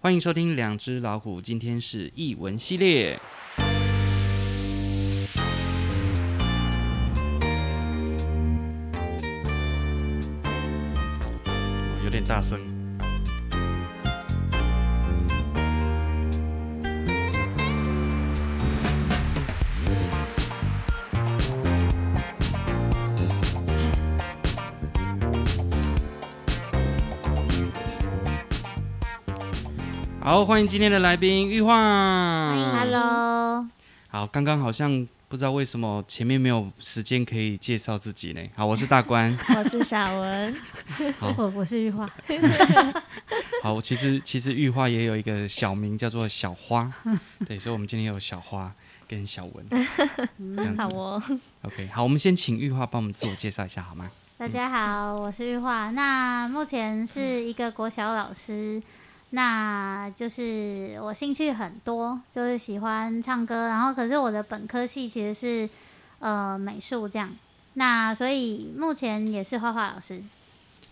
欢迎收听两只老虎，今天是译文系列。有点大声。好，欢迎今天的来宾玉化。，Hello。好，刚刚好像不知道为什么前面没有时间可以介绍自己呢？好，我是大官，我是小文，好，我我是玉化。好，其实其实玉化也有一个小名叫做小花，对，所以我们今天有小花跟小文，嗯，好哦。OK，好，我们先请玉化帮我们自我介绍一下好吗？大家好，我是玉化，那目前是一个国小老师。那就是我兴趣很多，就是喜欢唱歌，然后可是我的本科系其实是呃美术这样，那所以目前也是画画老师。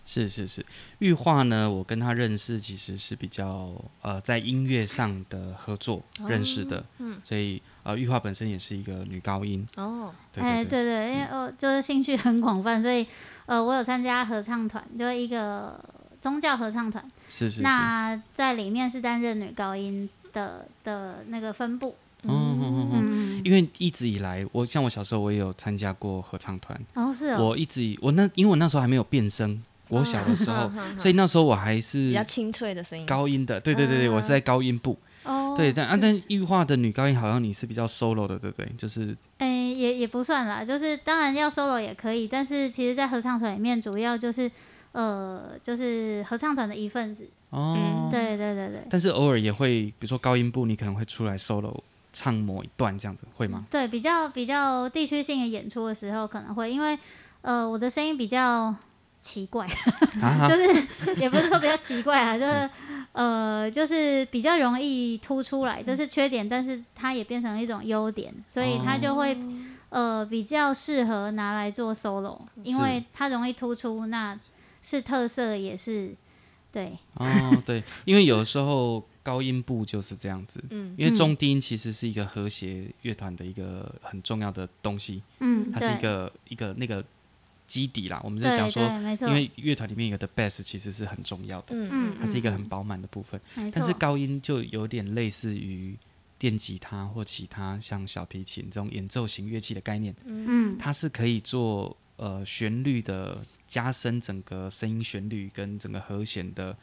是是是，玉画呢，我跟他认识其实是比较呃在音乐上的合作认识的，嗯，所以呃玉画本身也是一个女高音哦，哎对，对对，因为我就是兴趣很广泛，所以呃我有参加合唱团，就是一个。宗教合唱团是是，是，那在里面是担任女高音的的那个分部。嗯嗯嗯嗯。因为一直以来，我像我小时候我也有参加过合唱团。哦，是哦。我一直我那因为我那时候还没有变声，我小的时候，哦、所以那时候我还是比较清脆的声音，高音的。对对对对，我是在高音部。哦。对，但啊，但玉化的女高音好像你是比较 solo 的，对不对？就是。哎、欸，也也不算啦，就是当然要 solo 也可以，但是其实，在合唱团里面，主要就是。呃，就是合唱团的一份子哦、嗯，对对对对。但是偶尔也会，比如说高音部，你可能会出来 solo 唱某一段这样子，会吗？对，比较比较地区性的演出的时候可能会，因为呃，我的声音比较奇怪，啊、就是也不是说比较奇怪啊，就是呃，就是比较容易突出来，这是缺点，但是它也变成一种优点，所以它就会、哦、呃比较适合拿来做 solo，因为它容易突出那。是特色，也是对。哦，对，因为有时候高音部就是这样子，嗯，因为中低音其实是一个和谐乐团的一个很重要的东西，嗯，它是一个一个那个基底啦。我们在讲说，因为乐团里面有的 bass 其实是很重要的，嗯，它是一个很饱满的部分，但是高音就有点类似于电吉他或其他像小提琴这种演奏型乐器的概念，嗯，它是可以做呃旋律的。加深整个声音旋律跟整个和弦的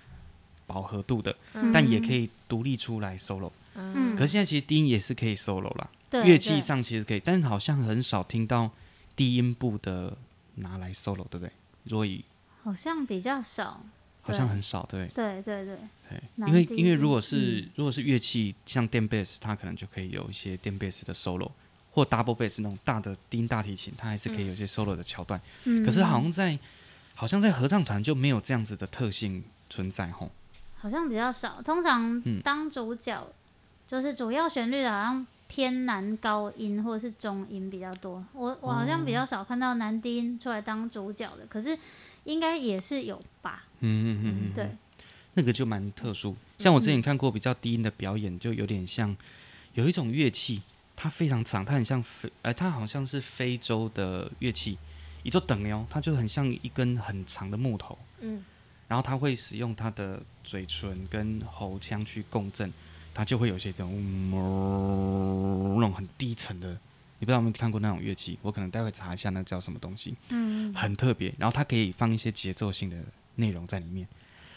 饱和度的，嗯、但也可以独立出来 solo。嗯，可是现在其实低音也是可以 solo 啦，乐器上其实可以，但是好像很少听到低音部的拿来 solo，对不对？所以好像比较少，好像很少，对对对对，对，因为因为如果是、嗯、如果是乐器像电贝斯，它可能就可以有一些电贝斯的 solo。或 double bass 那种大的低音大提琴，它还是可以有些 solo 的桥段。嗯，可是好像在好像在合唱团就没有这样子的特性存在吼。好像比较少，通常当主角、嗯、就是主要旋律的，好像偏男高音或者是中音比较多。我我好像比较少看到男低音出来当主角的，可是应该也是有吧？嗯嗯嗯嗯，对，那个就蛮特殊。像我之前看过比较低音的表演，就有点像有一种乐器。它非常长，它很像非，哎、呃，它好像是非洲的乐器，一座等哦，它就很像一根很长的木头，嗯，然后它会使用它的嘴唇跟喉腔去共振，它就会有些这种、嗯、那种很低沉的，你不知道有没有看过那种乐器？我可能待会查一下那叫什么东西，嗯，很特别，然后它可以放一些节奏性的内容在里面。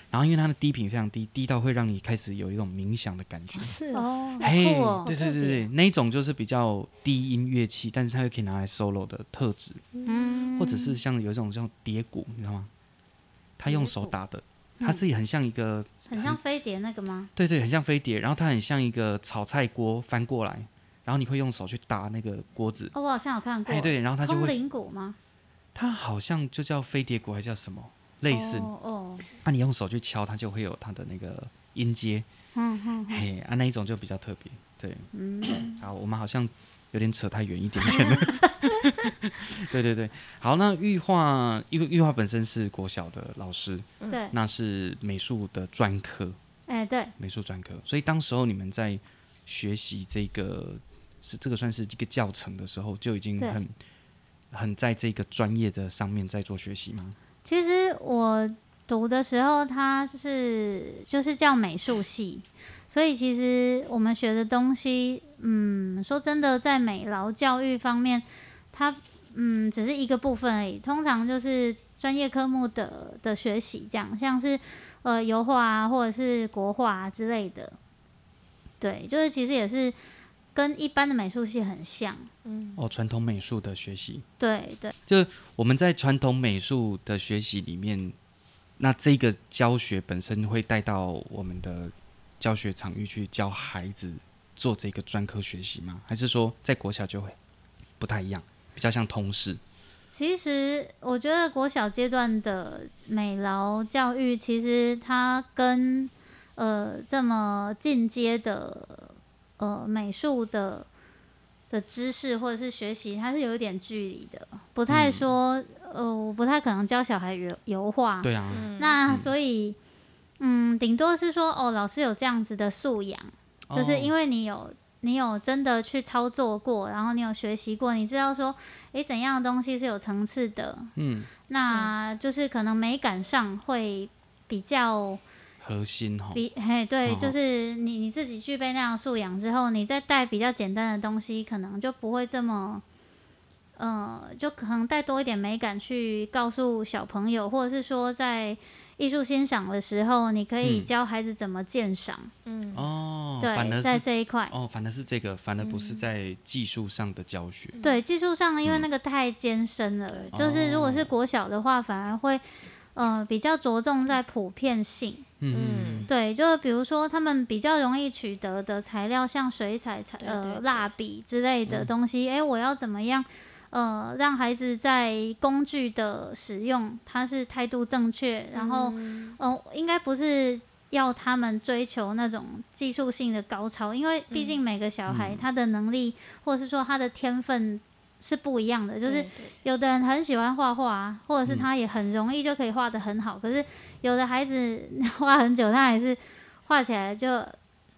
然后因为它的低频非常低，低到会让你开始有一种冥想的感觉。是哦，嘿，对对对对，那一种就是比较低音乐器，但是它又可以拿来 solo 的特质。嗯，或者是像有一种叫蝶鼓，你知道吗？它用手打的，它是很像一个，很像飞碟那个吗？对对，很像飞碟。然后它很像一个炒菜锅翻过来，然后你会用手去打那个锅子。哦，我好像有看过。哎，对，然后它就会。通灵鼓吗？它好像就叫飞碟鼓，还叫什么？类似。哦，哦，啊，你用手去敲，它就会有它的那个音阶，嗯嗯，嘿，啊，那一种就比较特别，对，嗯，好，我们好像有点扯太远一点点了，对对对，好，那玉樺，因为玉樺本身是国小的老师，对，那是美术的专科，哎，对，美术专科。所以当时候你们在学习这个是这个算是一个教程的时候，就已经很很在这个专业的上面在做学习吗？其实我读的时候，它是就是叫美术系，所以其实我们学的东西，嗯，说真的，在美劳教育方面，它嗯只是一个部分而已。通常就是专业科目的的学习，这样像是呃油画啊，或者是国画之类的。对，就是其实也是跟一般的美术系很像。嗯，哦，传统美术的学习。对对，就我们在传统美术的学习里面，那这个教学本身会带到我们的教学场域去教孩子做这个专科学习吗？还是说在国小就会不太一样，比较像通识？其实我觉得国小阶段的美劳教育，其实它跟呃这么进阶的呃美术的。的知识或者是学习，它是有一点距离的，不太说，嗯、呃，我不太可能教小孩油油画。对啊。那所以，嗯，顶多是说，哦，老师有这样子的素养，就是因为你有你有真的去操作过，然后你有学习过，你知道说，诶，怎样的东西是有层次的。嗯。那就是可能美感上会比较。核心哈，比嘿对，哦、就是你你自己具备那样素养之后，你再带比较简单的东西，可能就不会这么，呃，就可能带多一点美感去告诉小朋友，或者是说在艺术欣赏的时候，你可以教孩子怎么鉴赏。嗯。哦，对，在这一块。哦，反而是这个，反而不是在技术上的教学。嗯、对，技术上因为那个太艰深了，嗯、就是如果是国小的话，反而会呃比较着重在普遍性。嗯，对，就比如说他们比较容易取得的材料，像水彩、彩呃蜡笔之类的东西，哎、嗯，我要怎么样呃让孩子在工具的使用，他是态度正确，然后嗯、呃，应该不是要他们追求那种技术性的高超，因为毕竟每个小孩他的能力或者是说他的天分。是不一样的，就是有的人很喜欢画画，或者是他也很容易就可以画得很好。嗯、可是有的孩子 画很久，他还是画起来就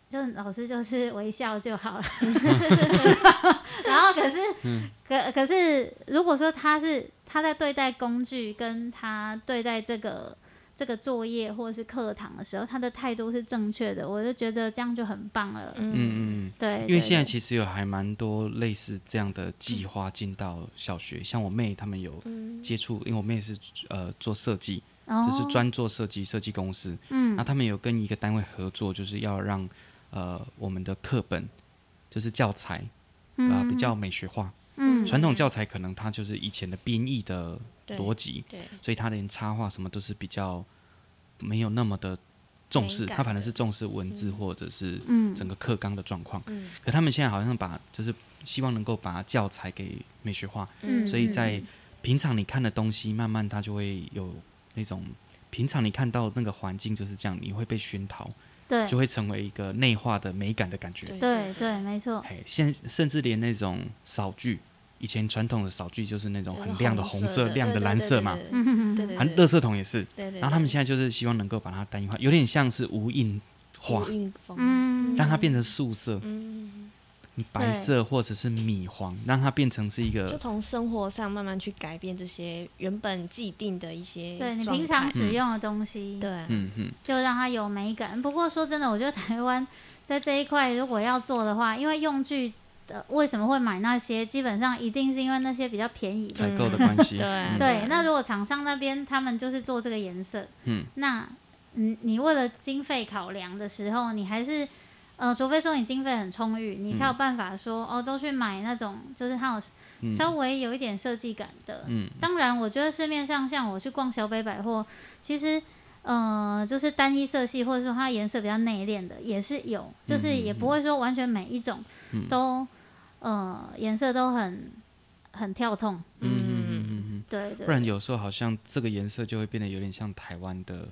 就老师就是微笑就好了。然后可是、嗯、可可是如果说他是他在对待工具，跟他对待这个。这个作业或者是课堂的时候，他的态度是正确的，我就觉得这样就很棒了。嗯嗯，对，因为现在其实有还蛮多类似这样的计划进到小学，嗯、像我妹他们有接触，嗯、因为我妹是呃做设计，哦、就是专做设计设计公司。嗯，那他们有跟一个单位合作，就是要让呃我们的课本就是教材、啊、呃比较美学化。嗯，传统教材可能它就是以前的编译的。逻辑，对，所以它连插画什么都是比较没有那么的重视，它反而是重视文字或者是整个课纲的状况。嗯，可他们现在好像把就是希望能够把教材给美学化，嗯，所以在平常你看的东西，慢慢它就会有那种平常你看到那个环境就是这样，你会被熏陶，对，就会成为一个内化的美感的感觉。对对，没错。哎，现甚至连那种扫具。以前传统的扫具就是那种很亮的红色、亮的蓝色嘛，还垃圾桶也是。然后他们现在就是希望能够把它单一化，有点像是无印画，嗯，让它变成素色，嗯，白色或者是米黄，让它变成是一个。就从生活上慢慢去改变这些原本既定的一些，对你平常使用的东西，对，嗯嗯，就让它有美感。不过说真的，我觉得台湾在这一块如果要做的话，因为用具。为什么会买那些？基本上一定是因为那些比较便宜，采购的关系。对、嗯、对，那如果厂商那边他们就是做这个颜色，嗯，那嗯你为了经费考量的时候，你还是呃，除非说你经费很充裕，你才有办法说、嗯、哦，都去买那种就是它有稍微有一点设计感的。嗯，当然，我觉得市面上像我去逛小北百货，其实呃，就是单一色系或者说它颜色比较内敛的也是有，就是也不会说完全每一种都。呃，颜色都很很跳痛，嗯嗯嗯嗯嗯，对对。不然有时候好像这个颜色就会变得有点像台湾的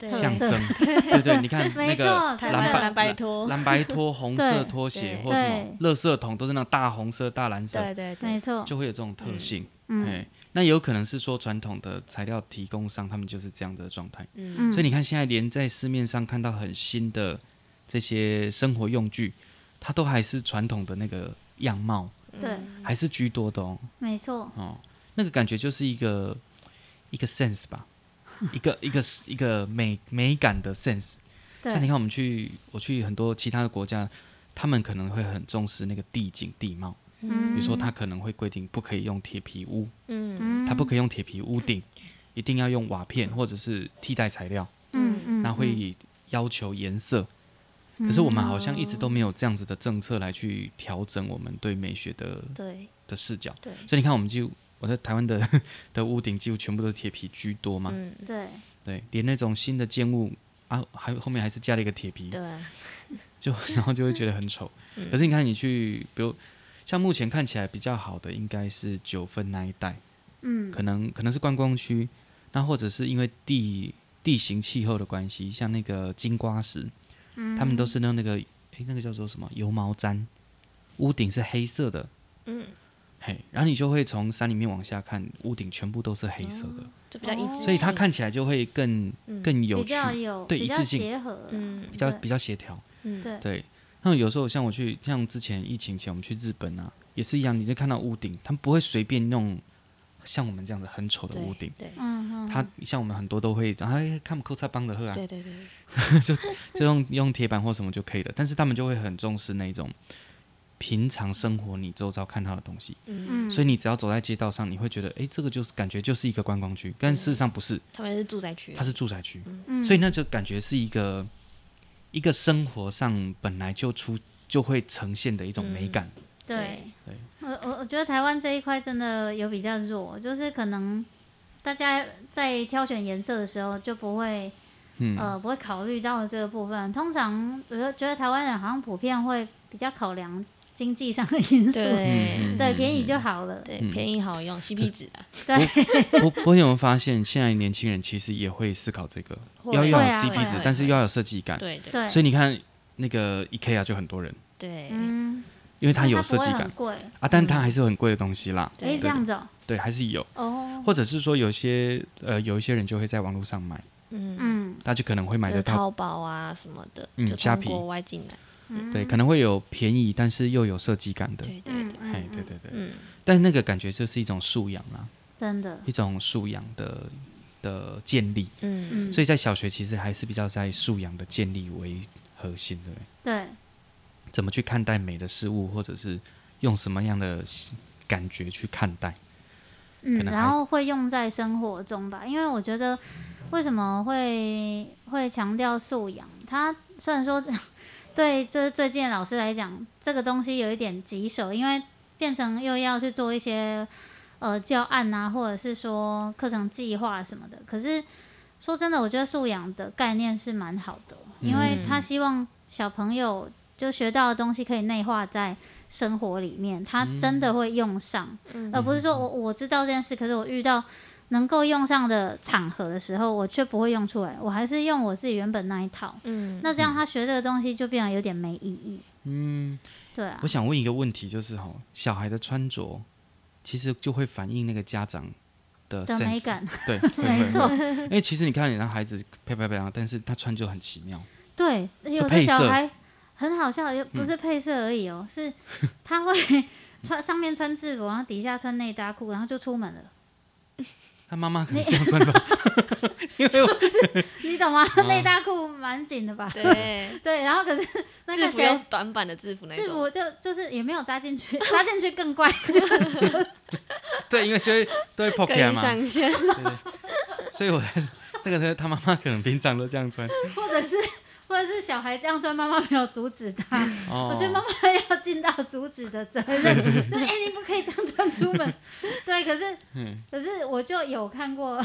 象征，对对。你看那个蓝白拖、蓝白拖、红色拖鞋或什么，乐色桶都是那种大红色、大蓝色，对对对，没错，就会有这种特性。嗯，那有可能是说传统的材料提供商他们就是这样的状态。嗯。嗯，所以你看现在连在市面上看到很新的这些生活用具，它都还是传统的那个样貌，对，还是居多的哦。没错。哦，那个感觉就是一个一个 sense 吧，一个一个一个美美感的 sense。像你看，我们去我去很多其他的国家，他们可能会很重视那个地景地貌。嗯，比如说他可能会规定不可以用铁皮屋，嗯，他不可以用铁皮屋顶，一定要用瓦片或者是替代材料。嗯嗯，那会要求颜色。可是我们好像一直都没有这样子的政策来去调整我们对美学的对。的视角。对，所以你看，我们就我在台湾的 的屋顶几乎全部都是铁皮居多嘛。嗯，对。对，连那种新的建物。啊，还后面还是加了一个铁皮，对，就然后就会觉得很丑。嗯、可是你看，你去，比如像目前看起来比较好的，应该是九份那一带，嗯，可能可能是观光区，那或者是因为地地形气候的关系，像那个金瓜石，嗯，他们都是用那个，诶，那个叫做什么？油毛毡，屋顶是黑色的，嗯。嘿，然后你就会从山里面往下看，屋顶全部都是黑色的，就比较一致，所以它看起来就会更更有趣，对，一致性，嗯，比较比较协调，嗯，对。那有时候像我去，像之前疫情前我们去日本啊，也是一样，你就看到屋顶，他们不会随便弄像我们这样子很丑的屋顶，对，嗯，他像我们很多都会，哎，看扣擦帮的喝啊，对对对，就就用用铁板或什么就可以了，但是他们就会很重视那种。平常生活，你周遭看到的东西，嗯，所以你只要走在街道上，你会觉得，哎，这个就是感觉就是一个观光区，但事实上不是，他们是住宅区，它是住宅区，嗯，所以那就感觉是一个一个生活上本来就出就会呈现的一种美感，对，对，我我我觉得台湾这一块真的有比较弱，就是可能大家在挑选颜色的时候就不会，嗯，呃，不会考虑到这个部分，通常我觉得台湾人好像普遍会比较考量。经济上的因素，对，对，便宜就好了，对，便宜好用，CP 值啊，对。我我有没有发现，现在年轻人其实也会思考这个，要要有 CP 值，但是又要有设计感，对对。所以你看那个 IKEA 就很多人，对，嗯，因为它有设计感，贵。啊，但它还是很贵的东西啦，哎，这样子，对，还是有。哦，或者是说有些呃有一些人就会在网络上买，嗯。嗯，他就可能会买得到。淘宝啊什么的，嗯，虾皮。国外进来。对，可能会有便宜，但是又有设计感的。对对对，哎，对对对，嗯，但是那个感觉就是一种素养啦，真的，一种素养的的建立。嗯嗯，所以在小学其实还是比较在素养的建立为核心的。对，怎么去看待美的事物，或者是用什么样的感觉去看待？嗯，然后会用在生活中吧，因为我觉得为什么会会强调素养？它虽然说。对，就是最近的老师来讲，这个东西有一点棘手，因为变成又要去做一些呃教案啊，或者是说课程计划什么的。可是说真的，我觉得素养的概念是蛮好的，因为他希望小朋友就学到的东西可以内化在生活里面，他真的会用上，而不是说我我知道这件事，可是我遇到。能够用上的场合的时候，我却不会用出来，我还是用我自己原本那一套。嗯，那这样他学这个东西就变得有点没意义。嗯，对啊。我想问一个问题，就是哈，小孩的穿着其实就会反映那个家长的，的美感。对，没错。因为其实你看，你让孩子漂漂亮亮，但是他穿就很奇妙。对，有的小孩很好笑，又不是配色而已哦，嗯、是他会 穿上面穿制服，然后底下穿内搭裤，然后就出门了。他妈妈可能这样穿吧，因为我是你懂吗？内搭裤蛮紧的吧？对对，然后可是那个制服有短版的制服制服就就是也没有扎进去，扎进去更怪。对，因为就会都会 poke 嘛，对对，所以我还是那个他他妈妈可能平常都这样穿，或者是。或者是小孩这样穿，妈妈没有阻止他。哦、我觉得妈妈要尽到阻止的责任，就是哎、欸，你不可以这样穿出门。对，可是，嗯、可是我就有看过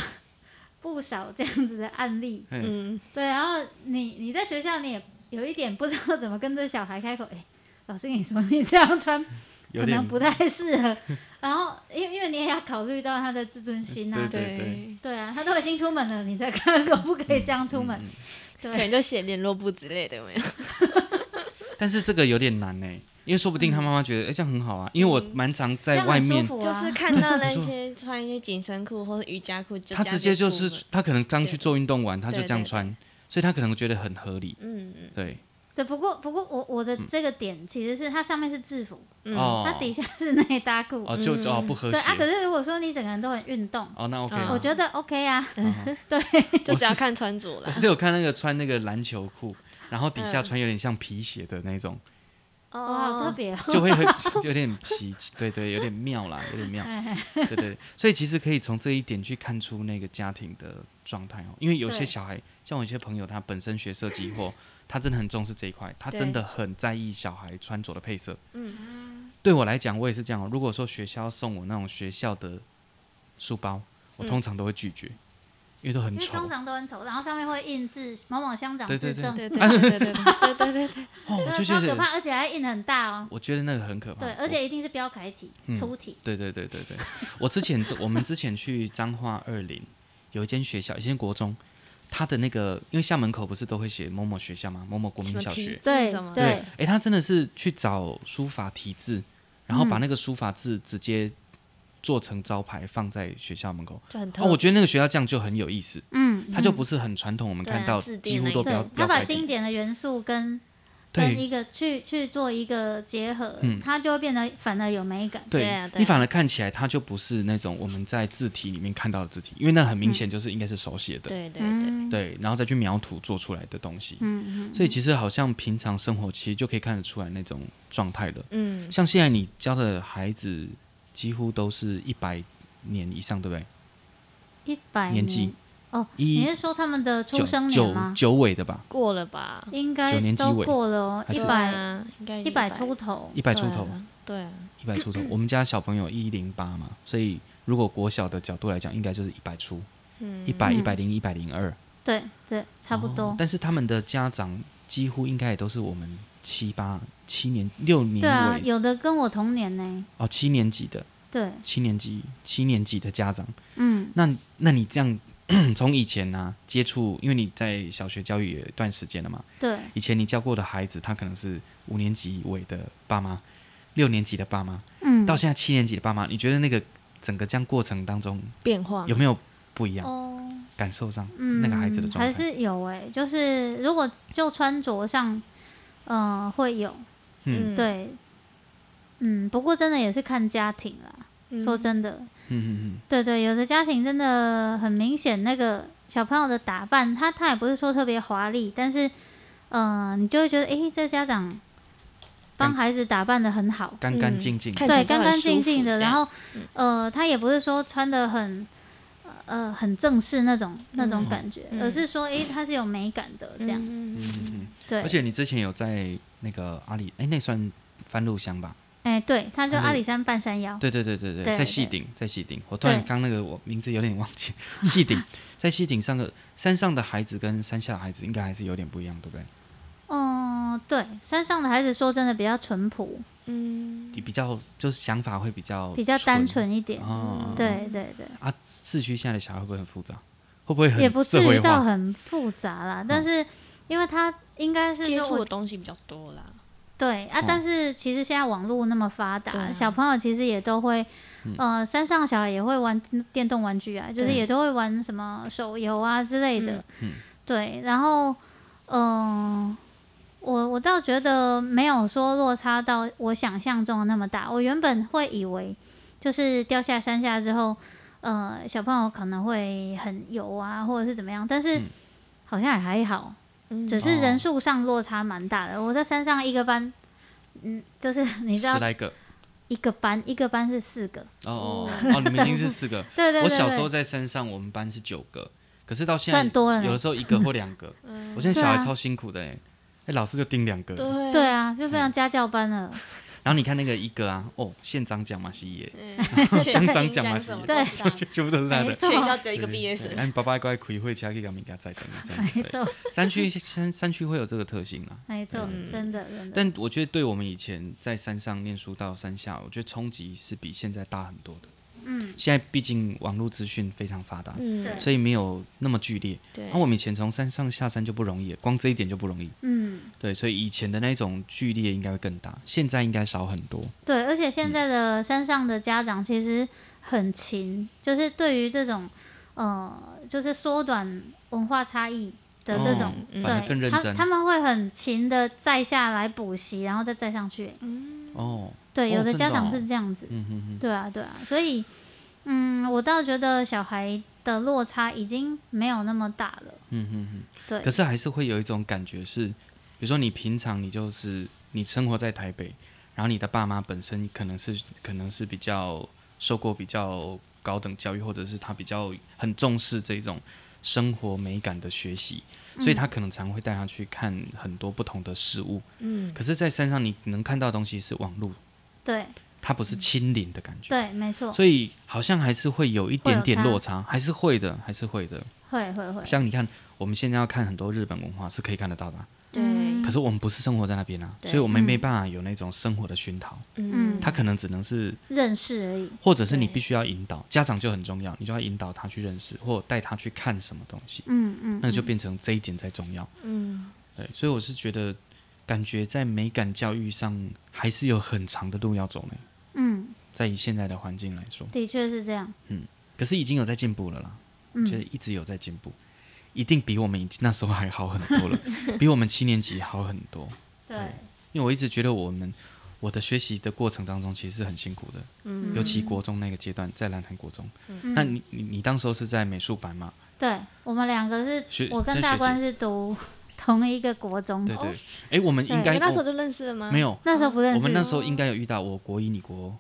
不少这样子的案例。嗯，对。然后你你在学校你也有一点不知道怎么跟这小孩开口。哎、欸，老师跟你说，你这样穿可能不太适合。然后，因为因为你也要考虑到他的自尊心啊。对对对。对啊，他都已经出门了，你再跟他说不可以这样出门。嗯嗯可能就写联络簿之类的，有没有？但是这个有点难呢，因为说不定他妈妈觉得，哎，这样很好啊。因为我蛮常在外面，就是看到那些穿一些紧身裤或者瑜伽裤，他直接就是他可能刚去做运动完，他就这样穿，所以他可能觉得很合理。嗯嗯，对。对，不过不过我我的这个点其实是它上面是制服，嗯它底下是内搭裤，哦就哦不合适。对啊，可是如果说你整个人都很运动，哦那 OK，我觉得 OK 啊，对，就只要看穿着了。我是有看那个穿那个篮球裤，然后底下穿有点像皮鞋的那种。哦，好特别，就会很就 有点奇，对对，有点妙啦，有点妙，对对。所以其实可以从这一点去看出那个家庭的状态哦，因为有些小孩，像我一些朋友，他本身学设计或他真的很重视这一块，他真的很在意小孩穿着的配色。嗯，对我来讲，我也是这样。如果说学校送我那种学校的书包，我通常都会拒绝。因为都很丑，通常都很丑，然后上面会印字“某某乡长之证”，对对对对对对对对对，哦，超可怕，而且还印很大哦。我觉得那个很可怕。对，而且一定是标楷体、粗体。对对对对对，我之前 我们之前去彰化二林有一间学校，一间国中，他的那个因为校门口不是都会写某某学校吗？某某国民小学。对对。哎，他真的是去找书法题字，然后把那个书法字直接。做成招牌放在学校门口，哦，我觉得那个学校这样就很有意思。嗯，他就不是很传统，我们看到几乎都标。他把经典的元素跟跟一个去去做一个结合，它就会变得反而有美感。对啊，你反而看起来它就不是那种我们在字体里面看到的字体，因为那很明显就是应该是手写的。对对对，对，然后再去描图做出来的东西。嗯嗯。所以其实好像平常生活其实就可以看得出来那种状态了。嗯，像现在你教的孩子。几乎都是一百年以上，对不对？一百年纪哦，你是说他们的出生年吗？九尾的吧？过了吧？应该都过了哦，一百应该一百出头，一百出头，对，一百出头。我们家小朋友一零八嘛，所以如果国小的角度来讲，应该就是一百出，嗯一百一百零一百零二，对对，差不多。但是他们的家长几乎应该也都是我们。七八七年六年，对啊，有的跟我同年呢。哦，七年级的，对，七年级七年级的家长，嗯，那那你这样 从以前呢、啊、接触，因为你在小学教育也有一段时间了嘛，对，以前你教过的孩子，他可能是五年级尾的爸妈，六年级的爸妈，嗯，到现在七年级的爸妈，你觉得那个整个这样过程当中变化有没有不一样？哦，感受上，嗯，那个孩子的状态？还是有哎、欸，就是如果就穿着上。嗯、呃，会有，嗯，对，嗯，不过真的也是看家庭啦。嗯、说真的，嗯嗯对对，有的家庭真的很明显，那个小朋友的打扮，他他也不是说特别华丽，但是，嗯、呃，你就会觉得，哎，这家长帮孩子打扮的很好，干干净净，对，干干净净的，然后，呃，他也不是说穿的很。呃，很正式那种那种感觉，嗯、而是说，哎、他，是有美感的这样。嗯嗯嗯，对。而且你之前有在那个阿里，哎、欸，那算番路乡吧？哎、欸，对，他就阿里山半山腰。对对对对对，在细顶，在细顶。我突然刚那个我名字有点忘记。细顶，在细顶上的山上的孩子跟山下的孩子应该还是有点不一样，对不对？嗯，对，山上的孩子说真的比较淳朴，嗯，比较就是想法会比较比较单纯一点。哦，对对对。啊。市区现在的小孩会不会很复杂？会不会很也不至于到很复杂啦？但是因为他应该是接触的东西比较多啦。对啊，但是其实现在网络那么发达，小朋友其实也都会，呃，山上小孩也会玩电动玩具啊，就是也都会玩什么手游啊之类的。对，然后嗯，我我倒觉得没有说落差到我想象中的那么大。我原本会以为就是掉下山下之后。呃，小朋友可能会很油啊，或者是怎么样，但是好像也还好，嗯、只是人数上落差蛮大的。嗯、我在山上一个班，嗯，就是 你知道，十来个，一个班一个班是四个。哦哦哦，你们已经是四个。对，对，对。我小时候在山上，我们班是九个，可是到现在算多了，有的时候一个或两个。嗯、我现在小孩超辛苦的哎，哎、欸，老师就盯两个。对对啊，就非常家教班了。然后你看那个一个啊，哦，县长奖嘛是耶，乡长奖嘛是耶，对，全部都是他的。学校只有一个毕业生。哎，爸爸乖开会，其他可以给他再等没错。山区山山区会有这个特性啊。没错，真的真的。但我觉得对我们以前在山上念书到山下，我觉得冲击是比现在大很多的。嗯，现在毕竟网络资讯非常发达，嗯，所以没有那么剧烈。对，那我们以前从山上下山就不容易，光这一点就不容易。嗯，对，所以以前的那种剧烈应该会更大，现在应该少很多。对，而且现在的山上的家长其实很勤，就是对于这种呃，就是缩短文化差异的这种，哦、对，他他们会很勤的再下来补习，然后再再上去。嗯，哦。对，有的家长是这样子，对啊，对啊，所以，嗯，我倒觉得小孩的落差已经没有那么大了，嗯哼哼，对。可是还是会有一种感觉是，比如说你平常你就是你生活在台北，然后你的爸妈本身可能是可能是比较受过比较高等教育，或者是他比较很重视这种生活美感的学习。所以他可能常会带他去看很多不同的事物，嗯，可是，在山上你能看到的东西是网络。对，它不是亲临的感觉。对，没错。所以好像还是会有一点点落差，还是会的，还是会的。会会会。像你看，我们现在要看很多日本文化，是可以看得到的。对。可是我们不是生活在那边啊，所以我们没办法有那种生活的熏陶。嗯。他可能只能是认识而已，或者是你必须要引导，家长就很重要，你就要引导他去认识，或带他去看什么东西。嗯嗯。那就变成这一点才重要。嗯。对，所以我是觉得。感觉在美感教育上还是有很长的路要走呢。嗯，在以现在的环境来说，的确是这样。嗯，可是已经有在进步了啦。嗯，觉得一直有在进步，一定比我们那时候还好很多了，比我们七年级好很多。对，因为我一直觉得我们我的学习的过程当中其实是很辛苦的。嗯，尤其国中那个阶段，在蓝潭国中。嗯，那你你你当时候是在美术班吗？对，我们两个是，我跟大关是读。同一个国中，对对，哎，我们应该那时候就认识了吗？没有，那时候不认识。我们那时候应该有遇到，我国一，你国，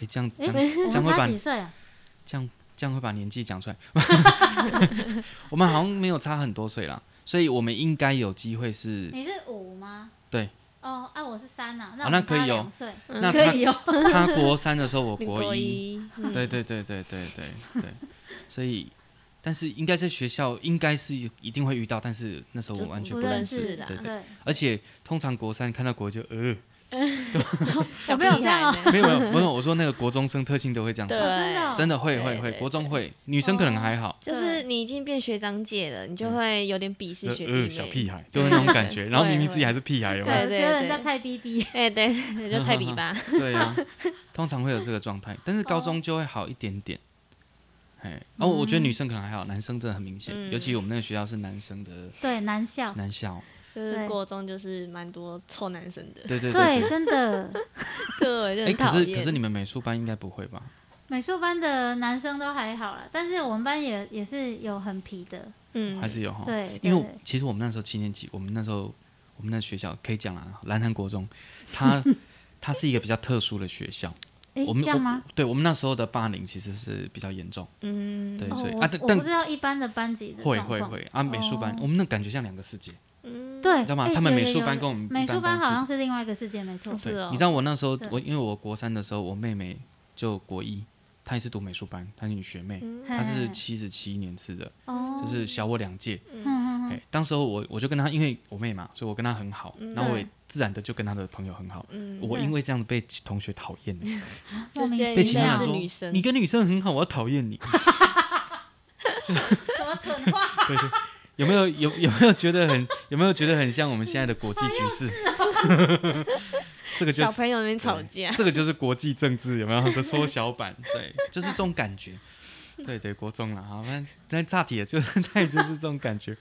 哎，这样这样这样会把几岁啊？这样这样会把年纪讲出来。我们好像没有差很多岁啦，所以我们应该有机会是。你是五吗？对。哦，啊，我是三呐，那可以有。那可以有。他国三的时候，我国一。对对对对对对对，所以。但是应该在学校应该是一定会遇到，但是那时候我完全不认识，对对。而且通常国三看到国就呃，小朋友这样？没有没有没有，我说那个国中生特性都会这样子，真的真的会会会，国中会，女生可能还好。就是你已经变学长姐了，你就会有点鄙视学弟妹，小屁孩，就是那种感觉。然后明明自己还是屁孩，有没有？觉得人家菜逼逼，哎对，就菜逼吧。对啊，通常会有这个状态，但是高中就会好一点点。哎，哦，我觉得女生可能还好，男生真的很明显，尤其我们那个学校是男生的，对，男校，男校，就是国中就是蛮多臭男生的，对对对，真的，对，哎，可是可是你们美术班应该不会吧？美术班的男生都还好啦，但是我们班也也是有很皮的，嗯，还是有哈，对，因为其实我们那时候七年级，我们那时候我们那学校可以讲啊，蓝潭国中，它它是一个比较特殊的学校。我们这样吗？对，我们那时候的霸凌其实是比较严重。嗯，对，所以啊，但我不知道一般的班级的会会会啊，美术班我们那感觉像两个世界。嗯，对，你知道吗？他们美术班跟我们美术班好像是另外一个世界，没错。对，你知道我那时候我因为我国三的时候，我妹妹就国一，她也是读美术班，她是女学妹，她是七十七年次的，就是小我两届。哎，当时候我我就跟她，因为我妹嘛，所以我跟她很好，然后我也自然的就跟她的朋友很好。我因为这样子被同学讨厌，被其他人说你跟女生很好，我要讨厌你。什么蠢话？对对，有没有有有没有觉得很有没有觉得很像我们现在的国际局势？这个就是小朋友那边吵架，这个就是国际政治有没有的缩小版？对，就是这种感觉。对对，国中了，好，那那岔题了，就是那也就是这种感觉。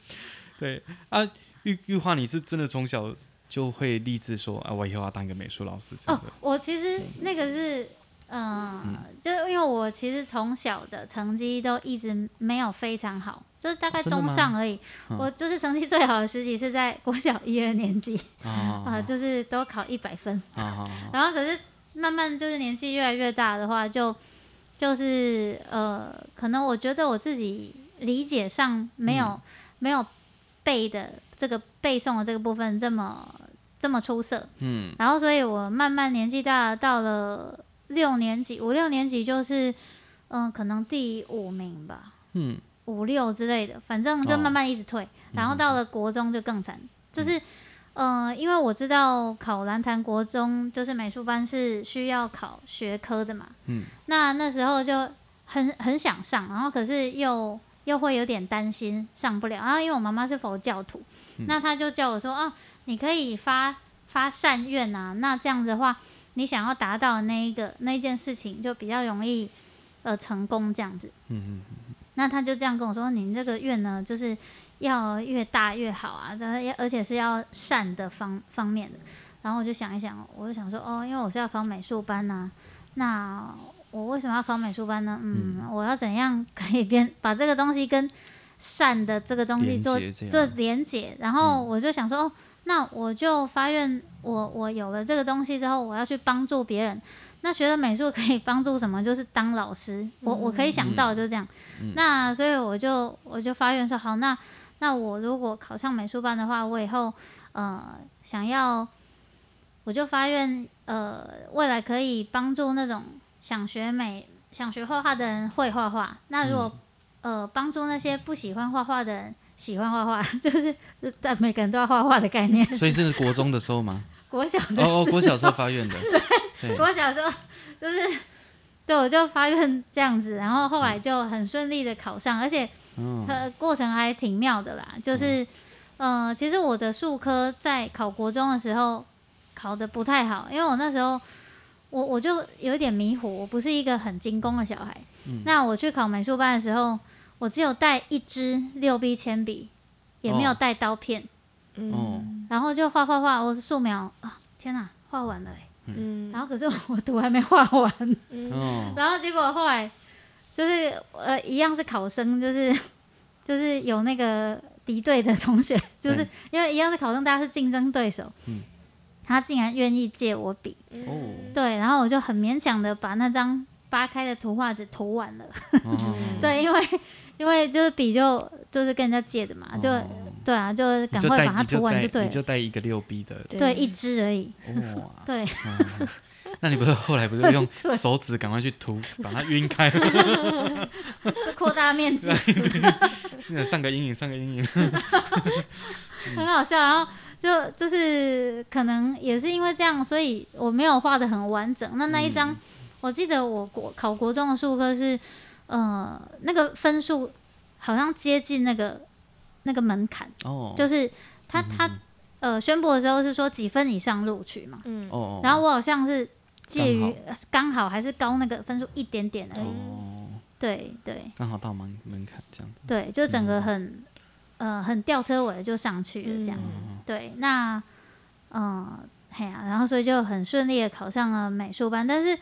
对啊，玉玉花，你是真的从小就会立志说啊，我以后要当一个美术老师。哦，我其实那个是，呃、嗯，就是因为我其实从小的成绩都一直没有非常好，就是大概中上而已。哦、我就是成绩最好的时期是在国小一二年级，啊、哦呃，就是都考一百分。哦、然后可是慢慢就是年纪越来越大的话，就就是呃，可能我觉得我自己理解上没有、嗯、没有。背的这个背诵的这个部分这么这么出色，嗯，然后所以我慢慢年纪大，到了六年级、五六年级就是，嗯、呃，可能第五名吧，嗯，五六之类的，反正就慢慢一直退，哦、然后到了国中就更惨，嗯、就是，嗯、呃，因为我知道考蓝潭国中就是美术班是需要考学科的嘛，嗯，那那时候就很很想上，然后可是又又会有点担心上不了，然后因为我妈妈是佛教徒，嗯、那他就叫我说，哦，你可以发发善愿啊，那这样子的话，你想要达到那一个那一件事情就比较容易呃成功这样子，嗯嗯嗯，那他就这样跟我说，你这个愿呢，就是。要越大越好啊！但是而且是要善的方方面的。然后我就想一想，我就想说，哦，因为我是要考美术班呐、啊，那我为什么要考美术班呢？嗯，嗯我要怎样可以变 把这个东西跟善的这个东西做做连接？然后我就想说，哦，那我就发愿，我我有了这个东西之后，我要去帮助别人。那学了美术可以帮助什么？就是当老师。我我可以想到就是这样。嗯、那所以我就我就发愿说，好，那。那我如果考上美术班的话，我以后呃想要，我就发愿呃未来可以帮助那种想学美、想学画画的人会画画。那如果、嗯、呃帮助那些不喜欢画画的人喜欢画画，就是在每个人都要画画的概念。所以是国中的时候吗？国小的时候哦，国小时候发愿的。对，对国小时候就是对，我就发愿这样子，然后后来就很顺利的考上，而且。它过程还挺妙的啦，就是，嗯、呃，其实我的术科在考国中的时候考的不太好，因为我那时候我我就有点迷糊，我不是一个很精工的小孩。嗯、那我去考美术班的时候，我只有带一支六 B 铅笔，也没有带刀片，哦、嗯，然后就画画画，我是素描啊，天哪，画完了，嗯，然后可是我图还没画完，嗯，然后结果后来。就是呃，一样是考生，就是就是有那个敌对的同学，就是因为一样是考生，大家是竞争对手。嗯，他竟然愿意借我笔，哦，对，然后我就很勉强的把那张扒开的图画纸涂完了。哦、对，因为因为就是笔就就是跟人家借的嘛，哦、就对啊，就赶快把它涂完就对了。你就带一个六 B 的，对，一支而已。哇，对。嗯 那你不是后来不是用 手指赶快去涂，把它晕开？这扩大面积。现在上个阴影，上个阴影。很好笑，然后就就是可能也是因为这样，所以我没有画的很完整。那那一张，嗯、我记得我国考国中的数科是，呃，那个分数好像接近那个那个门槛。哦。就是他他呃宣布的时候是说几分以上录取嘛。嗯。哦。然后我好像是。介于刚好还是高那个分数一点点而已，哦、对对，刚好到门门槛这样子，对，就整个很、嗯、呃很吊车尾就上去了这样，嗯、对，那嗯嘿呀、啊，然后所以就很顺利的考上了美术班，但是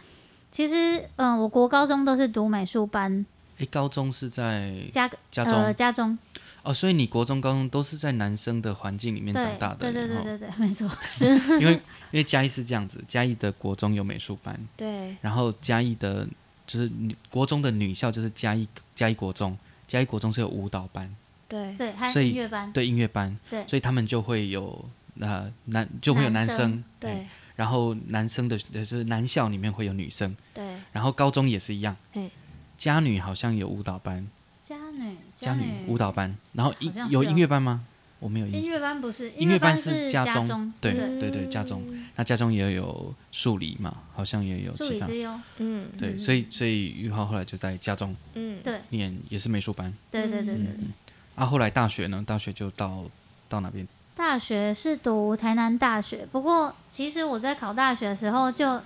其实嗯、呃，我国高中都是读美术班，哎，高中是在家家中呃家中。哦，所以你国中、高中都是在男生的环境里面长大的，对对对对对，没错。因为因为嘉义是这样子，嘉义的国中有美术班，对。然后嘉义的，就是女国中的女校就是嘉义嘉义国中，嘉义国中是有舞蹈班，对。对，还有音乐班，对音乐班，对，所以他们就会有呃男就会有男生，对。然后男生的就是男校里面会有女生，对。然后高中也是一样，家女好像有舞蹈班。家女，家女舞蹈班，然后音有音乐班吗？我没有音乐班，不是音乐班是家中，对对。对，家中，那家中也有数理嘛，好像也有数理之优，嗯，对，所以所以玉浩后来就在家中，嗯，对，念也是美术班，对对对对，啊，后来大学呢？大学就到到哪边？大学是读台南大学，不过其实我在考大学的时候就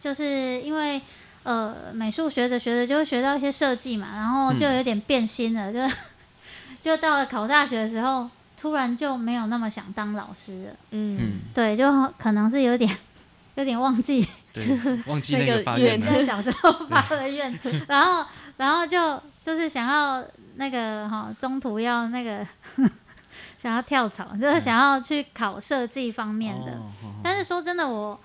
就是因为。呃，美术学着学着就会学到一些设计嘛，然后就有点变心了，嗯、就 就到了考大学的时候，突然就没有那么想当老师了。嗯，对，就可能是有点 有点忘记，对，忘记那个发愿，在小时候发的愿，对然后然后就就是想要那个哈，中途要那个 想要跳槽，就是想要去考设计方面的。嗯、但是说真的，我。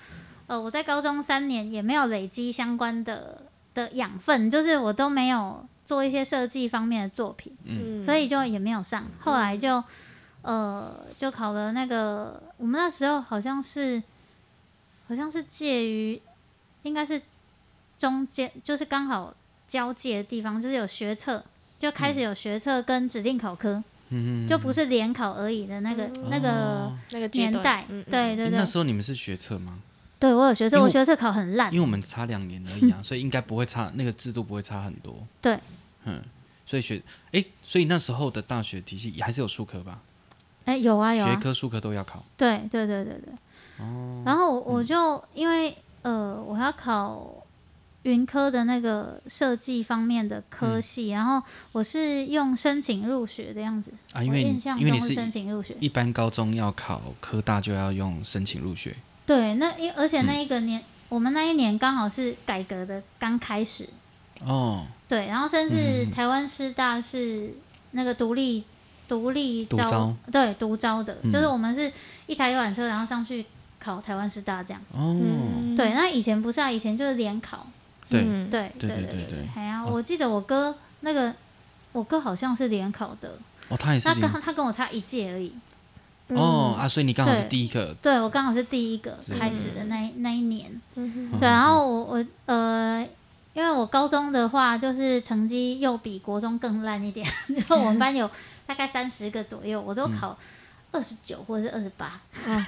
呃，我在高中三年也没有累积相关的的养分，就是我都没有做一些设计方面的作品，嗯，所以就也没有上。后来就呃，就考了那个，我们那时候好像是好像是介于，应该是中间，就是刚好交界的地方，就是有学测，就开始有学测跟指定考科，嗯，就不是联考而已的那个、嗯、那个那个年代，对对对。那时候你们是学测吗？对，我有学测，我学测考很烂，因为我们差两年而已啊，所以应该不会差，那个制度不会差很多。对，嗯，所以学，哎，所以那时候的大学体系还是有数科吧？哎，有啊有啊，学科数科都要考。对对对对对。哦。然后我就、嗯、因为呃，我要考。云科的那个设计方面的科系，嗯，然后我是用申请入学的样子啊，因为印象中是申请入学。一般高中要考科大就要用申请入学。对，那因而且那一个年，嗯，我们那一年刚好是改革的刚开始。哦。对，然后甚至台湾师大是那个独立独立招，招，对，独招的，嗯，就是我们是一台游览车，然后上去考台湾师大这样。哦。对，那以前不是啊，以前就是联考。嗯，对对对对对，哎呀，我记得我哥那个，我哥好像是联考的，哦，他也是，他跟他跟我差一届而已，哦啊，所以你刚好是第一个，对，我刚好是第一个开始的那那一年，对，然后我我呃，因为我高中的话就是成绩又比国中更烂一点，就我们班有大概三十个左右，我都考二十九或者是二十八，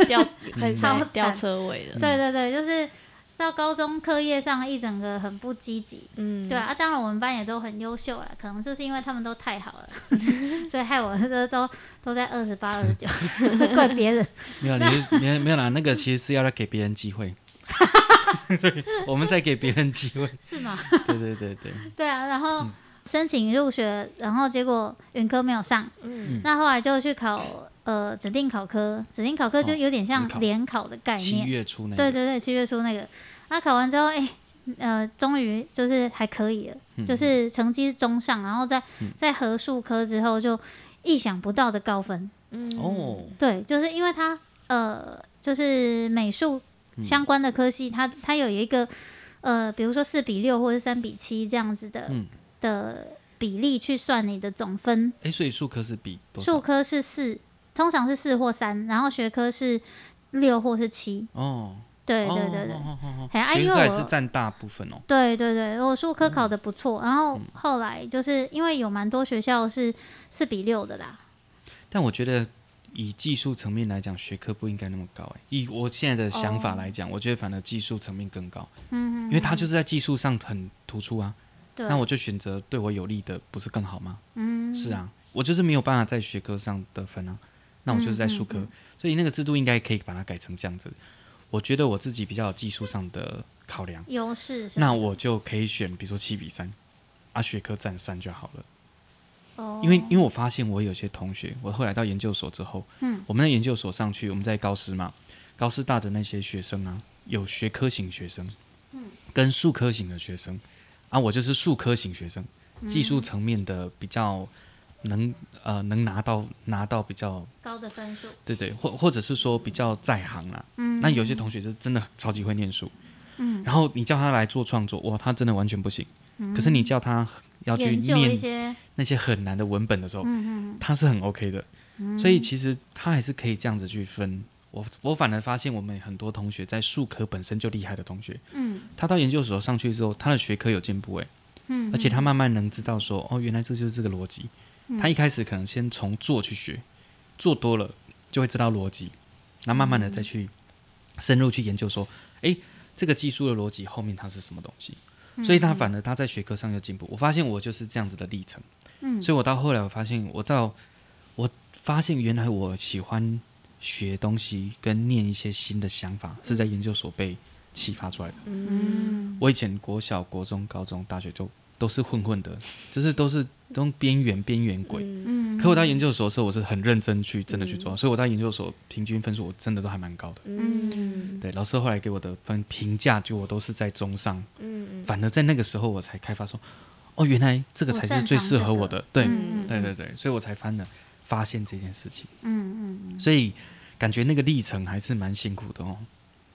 掉 很超掉车尾的，对对对，就是。到高中课业上一整个很不积极，嗯，对啊，当然我们班也都很优秀了，可能就是因为他们都太好了，所以害我这都都在二十八、二十九 怪别人。没有，你没有没有啦，那个其实是要来给别人机会，对，我们在给别人机会，是吗？对对对对。对啊，然后申请入学，然后结果云科没有上，嗯，那后来就去考。呃，指定考科，指定考科就有点像联考的概念。七月初那个。对对对，七月初那个。那考完之后，哎，呃，终于就是还可以了，嗯、就是成绩中上，然后在、嗯、在合数科之后就意想不到的高分。嗯。哦。对，就是因为他呃，就是美术相关的科系，它它有一个呃，比如说四比六或者三比七这样子的、嗯、的比例去算你的总分。哎，所以数科是比多少？术科是四。通常是四或三，然后学科是六或是七。哦，对对对对，学科也是占大部分哦。对对对，我数科考得不错，然后后来就是因为有蛮多学校是四比六的啦。但我觉得以技术层面来讲，学科不应该那么高哎。以我现在的想法来讲，我觉得反而技术层面更高。嗯嗯。因为他就是在技术上很突出啊。对。那我就选择对我有利的，不是更好吗？嗯。是啊，我就是没有办法在学科上得分啊。那我就是在数科，嗯嗯嗯，所以那个制度应该可以把它改成这样子。我觉得我自己比较有技术上的考量，优势，那我就可以选，比如说七比三，啊，学科占三就好了。哦，因为因为我发现我有些同学，我后来到研究所之后，嗯，我们的研究所上去，我们在高师嘛，高师大的那些学生啊，有学科型学生，嗯，跟数科型的学生，啊，我就是数科型学生，技术层面的比较。能呃能拿到拿到比较高的分数，对对，或或者是说比较在行啦。嗯，那有些同学就真的超级会念书，嗯，然后你叫他来做创作，哇，他真的完全不行。嗯，可是你叫他要去念那些很难的文本的时候，嗯嗯，他是很 OK 的。嗯，所以其实他还是可以这样子去分。我我反而发现我们很多同学在数科本身就厉害的同学，嗯，他到研究所上去之后，他的学科有进步哎，嗯，而且他慢慢能知道说，哦，原来这就是这个逻辑。他一开始可能先从做去学，做多了就会知道逻辑，那慢慢的再去深入去研究说，诶，这个技术的逻辑后面它是什么东西？所以他反而他在学科上有进步。我发现我就是这样子的历程，所以我到后来我发现我到我发现原来我喜欢学东西跟念一些新的想法是在研究所被启发出来的。我以前国小、国中、高中、大学就。都是混混的，就是都是都边缘边缘鬼。嗯，可我到研究所的时候，我是很认真去真的去做，嗯、所以我到研究所平均分数我真的都还蛮高的。嗯，对，老师后来给我的分评价就我都是在中上。嗯，反而在那个时候我才开发说，哦，原来这个才是最适合我的。我对，嗯、对对对，所以我才翻了发现这件事情。嗯嗯，所以感觉那个历程还是蛮辛苦的哦。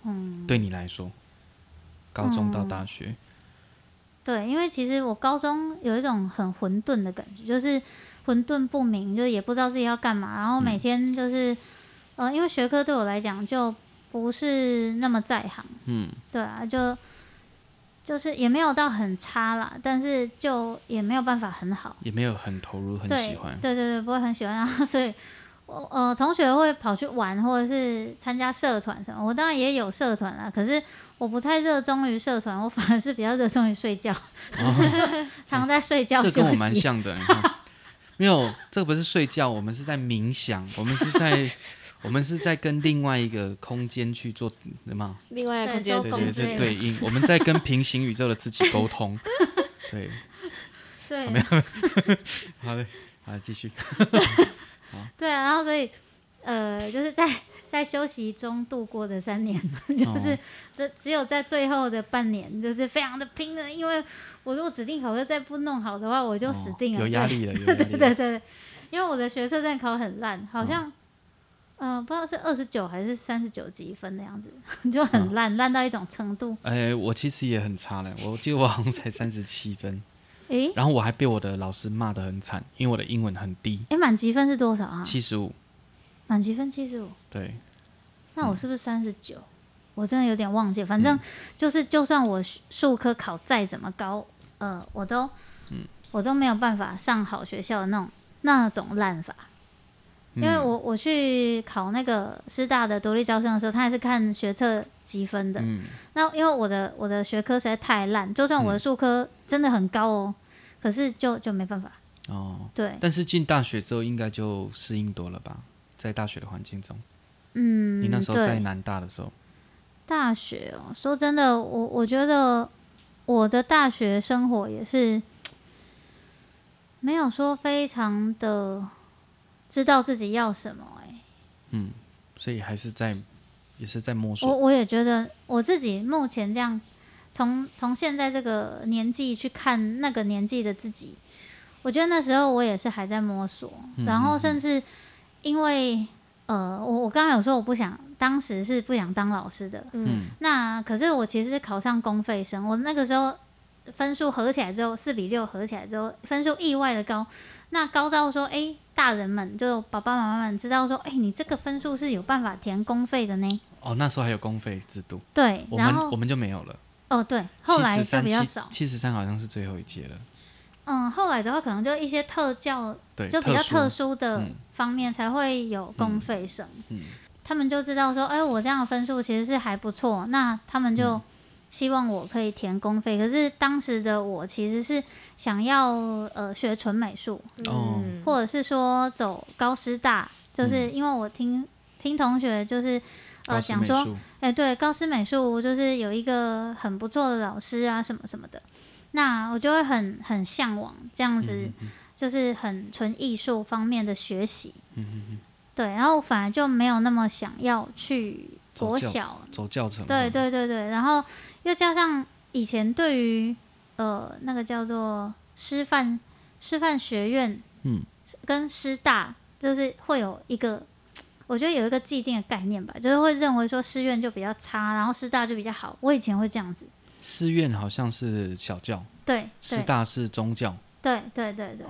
嗯，对你来说，高中到大学。对，因为其实我高中有一种很混沌的感觉，就是混沌不明，就是也不知道自己要干嘛，然后每天就是，嗯、呃，因为学科对我来讲就不是那么在行，嗯，对啊，就就是也没有到很差啦，但是就也没有办法很好，也没有很投入，很喜欢。对对对，不会很喜欢。然后所以，我呃同学会跑去玩，或者是参加社团什么。我当然也有社团啦，可是我不太热衷于社团，我反而是比较热衷于睡觉，哦、常在睡觉、欸。这跟我蛮像的，你看，没有，这不是睡觉，我们是在冥想，我们是在。我们是在跟另外一个空间去做什么？另外一个空间对对对对应，我们在跟平行宇宙的自己沟通。对，对，好没有，好嘞，好，继续。对啊，然后所以呃，就是在在休息中度过的三年，就是这只有在最后的半年，就是非常的拼的，因为我如果指定考试再不弄好的话，我就死定了，有压力了，对对对对，因为我的学测证考很烂，好像。嗯、呃，不知道是二十九还是三十九积分的样子，就很烂，烂、嗯、到一种程度。哎、欸，我其实也很差嘞，我记得我好像才三十七分。哎、欸，然后我还被我的老师骂得很惨，因为我的英文很低。哎、欸，满级分是多少啊？七十五。满级分七十五。对。那我是不是三十九？我真的有点忘记。反正就是，就算我数科考再怎么高，呃，我都，嗯，我都没有办法上好学校的那种那种烂法。因为我我去考那个师大的独立招生的时候，他也是看学测积分的。嗯。那因为我的我的学科实在太烂，就算我的数科真的很高哦，嗯、可是就就没办法。哦。对。但是进大学之后应该就适应多了吧？在大学的环境中。嗯。你那时候在南大的时候。大学哦，说真的，我我觉得我的大学生活也是 没有说非常的。知道自己要什么哎、欸，嗯，所以还是在，也是在摸索。我我也觉得我自己目前这样，从从现在这个年纪去看那个年纪的自己，我觉得那时候我也是还在摸索。嗯、然后甚至因为呃，我我刚刚有说我不想，当时是不想当老师的，嗯，那可是我其实考上公费生，我那个时候分数合起来之后四比六合起来之后分数意外的高，那高到说哎。欸大人们就爸爸妈妈们知道说，哎、欸，你这个分数是有办法填公费的呢。哦，那时候还有公费制度。对，然后我们我们就没有了。哦，对，后来就比较少。七十三好像是最后一届了。嗯，后来的话可能就一些特教，对，就比较特殊的方面才会有公费生。嗯，嗯，他们就知道说，哎、欸，我这样的分数其实是还不错，那他们就。嗯希望我可以填公费，可是当时的我其实是想要呃学纯美术，嗯，或者是说走高师大，就是因为我听听同学就是呃讲说，哎、欸、对，高师美术就是有一个很不错的老师啊什么什么的，那我就会很很向往这样子，就是很纯艺术方面的学习，嗯对，然后反而就没有那么想要去国小走教程，对对对对，然后。又加上以前对于呃那个叫做师范师范学院，嗯，跟师大就是会有一个，我觉得有一个既定的概念吧，就是会认为说师院就比较差，然后师大就比较好。我以前会这样子。师院好像是小教，对，师大是宗教，对对对对。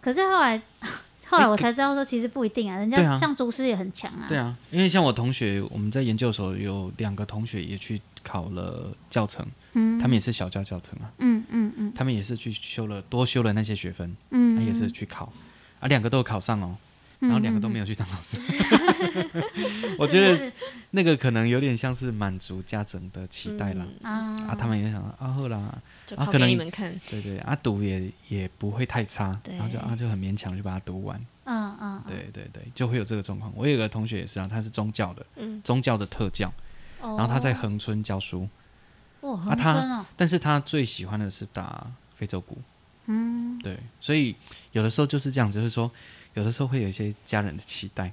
可是后来 后来我才知道说，其实不一定啊，人家像祖师也很强啊。对啊，因为像我同学，我们在研究所有两个同学也去。考了教程，嗯，他们也是小教教程啊，嗯嗯嗯，他们也是去修了多修了那些学分，嗯，他也是去考，啊，两个都考上哦，然后两个都没有去当老师，我觉得那个可能有点像是满足家长的期待啦，啊，他们也想啊，后来啊，可能你们看，对对，啊，读也也不会太差，然后就啊就很勉强就把它读完，嗯嗯，对对对，就会有这个状况。我有个同学也是啊，他是宗教的，宗教的特教。然后他在恒春教书，哦，恒春哦，但是他最喜欢的是打非洲鼓，嗯，对，所以有的时候就是这样，就是说，有的时候会有一些家人的期待，